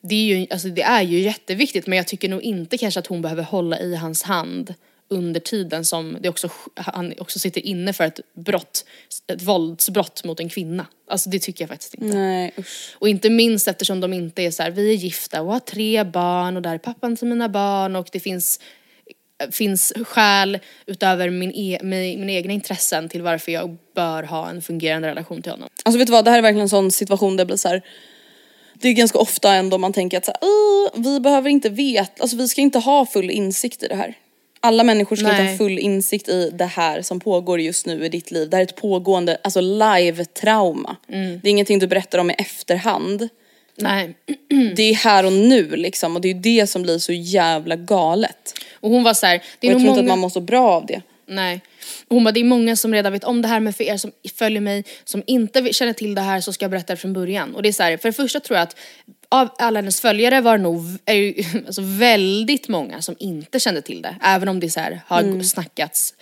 [SPEAKER 1] det, är ju, alltså det är ju jätteviktigt men jag tycker nog inte kanske att hon behöver hålla i hans hand under tiden som det också, han också sitter inne för ett brott, ett våldsbrott mot en kvinna. Alltså det tycker jag faktiskt inte.
[SPEAKER 2] Nej usch.
[SPEAKER 1] Och inte minst eftersom de inte är så här, vi är gifta och har tre barn och där är pappan till mina barn och det finns, finns skäl utöver min, e, min, mina egna intressen till varför jag bör ha en fungerande relation till honom.
[SPEAKER 2] Alltså vet du vad, det här är verkligen en sån situation där det blir så här. Det är ganska ofta ändå man tänker att så här, "Åh, vi behöver inte veta, alltså vi ska inte ha full insikt i det här. Alla människor ska inte
[SPEAKER 1] Nej.
[SPEAKER 2] ha full insikt i det här som pågår just nu i ditt liv. Det här är ett pågående, alltså live-trauma.
[SPEAKER 1] Mm.
[SPEAKER 2] Det är ingenting du berättar om i efterhand.
[SPEAKER 1] Nej.
[SPEAKER 2] Det är här och nu liksom och det är det som blir så jävla galet.
[SPEAKER 1] Och hon var så här, det
[SPEAKER 2] Och
[SPEAKER 1] är
[SPEAKER 2] jag
[SPEAKER 1] nog
[SPEAKER 2] tror
[SPEAKER 1] många...
[SPEAKER 2] inte att man mår så bra av det.
[SPEAKER 1] Nej. Hon bara, det är många som redan vet om det här men för er som följer mig som inte känner till det här så ska jag berätta det från början. Och det är så här, för det första tror jag att av alla hennes följare var det nog är ju, alltså väldigt många som inte kände till det. Även om det så här, har
[SPEAKER 2] Mm.
[SPEAKER 1] snackats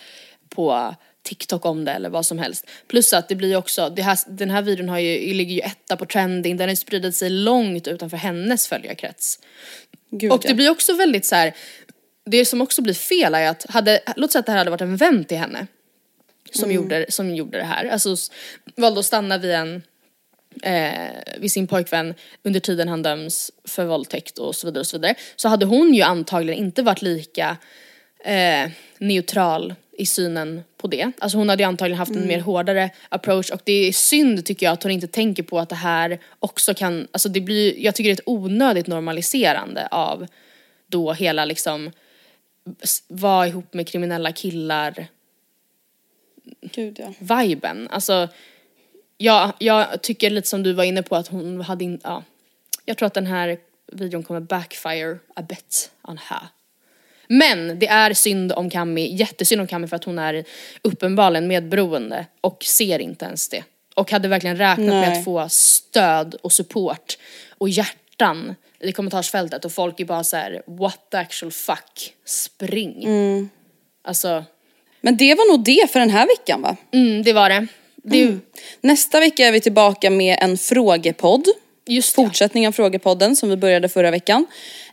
[SPEAKER 1] på TikTok om det eller vad som helst. Plus att det blir också, det här, den här videon har ju, ligger ju etta på trending, den har ju spridit sig långt utanför hennes följarkrets.
[SPEAKER 2] Gud,
[SPEAKER 1] och det
[SPEAKER 2] ja.
[SPEAKER 1] blir också väldigt så här. Det som också blir fel är att, hade, låt säga att det här hade varit en vän till henne som,
[SPEAKER 2] Mm.
[SPEAKER 1] gjorde, som gjorde det här, alltså valde att stanna vid en eh, vid sin pojkvän under tiden han döms för våldtäkt och så vidare och så vidare. Så hade hon ju antagligen inte varit lika eh, neutral i synen på det. Alltså hon hade ju antagligen haft en mer hårdare approach och det är synd tycker jag att hon inte tänker på att det här också kan, alltså det blir, jag tycker det är ett onödigt normaliserande av då hela liksom vara ihop med kriminella killar
[SPEAKER 2] Gud ja.
[SPEAKER 1] viben. Alltså, jag, jag tycker lite som du var inne på att hon hade in, ja. Jag tror att den här videon kommer backfire a bit on her. Men det är synd om Kami, jättesynd om Kami för att hon är uppenbarligen medberoende och ser inte ens det. Och hade verkligen räknat med
[SPEAKER 2] Nej.
[SPEAKER 1] att få stöd och support och hjärtan i kommentarsfältet och folk är bara så här: what the actual fuck, spring. Alltså,
[SPEAKER 2] Men det var nog det för den här veckan va?
[SPEAKER 1] mm, det var det. det
[SPEAKER 2] Nästa vecka är vi tillbaka med en frågepodd.
[SPEAKER 1] Just det.
[SPEAKER 2] Fortsättning av frågepodden som vi började förra veckan.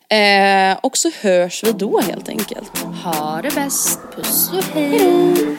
[SPEAKER 2] Eh, och så hörs vi då helt enkelt.
[SPEAKER 1] Ha det bäst, puss och hej.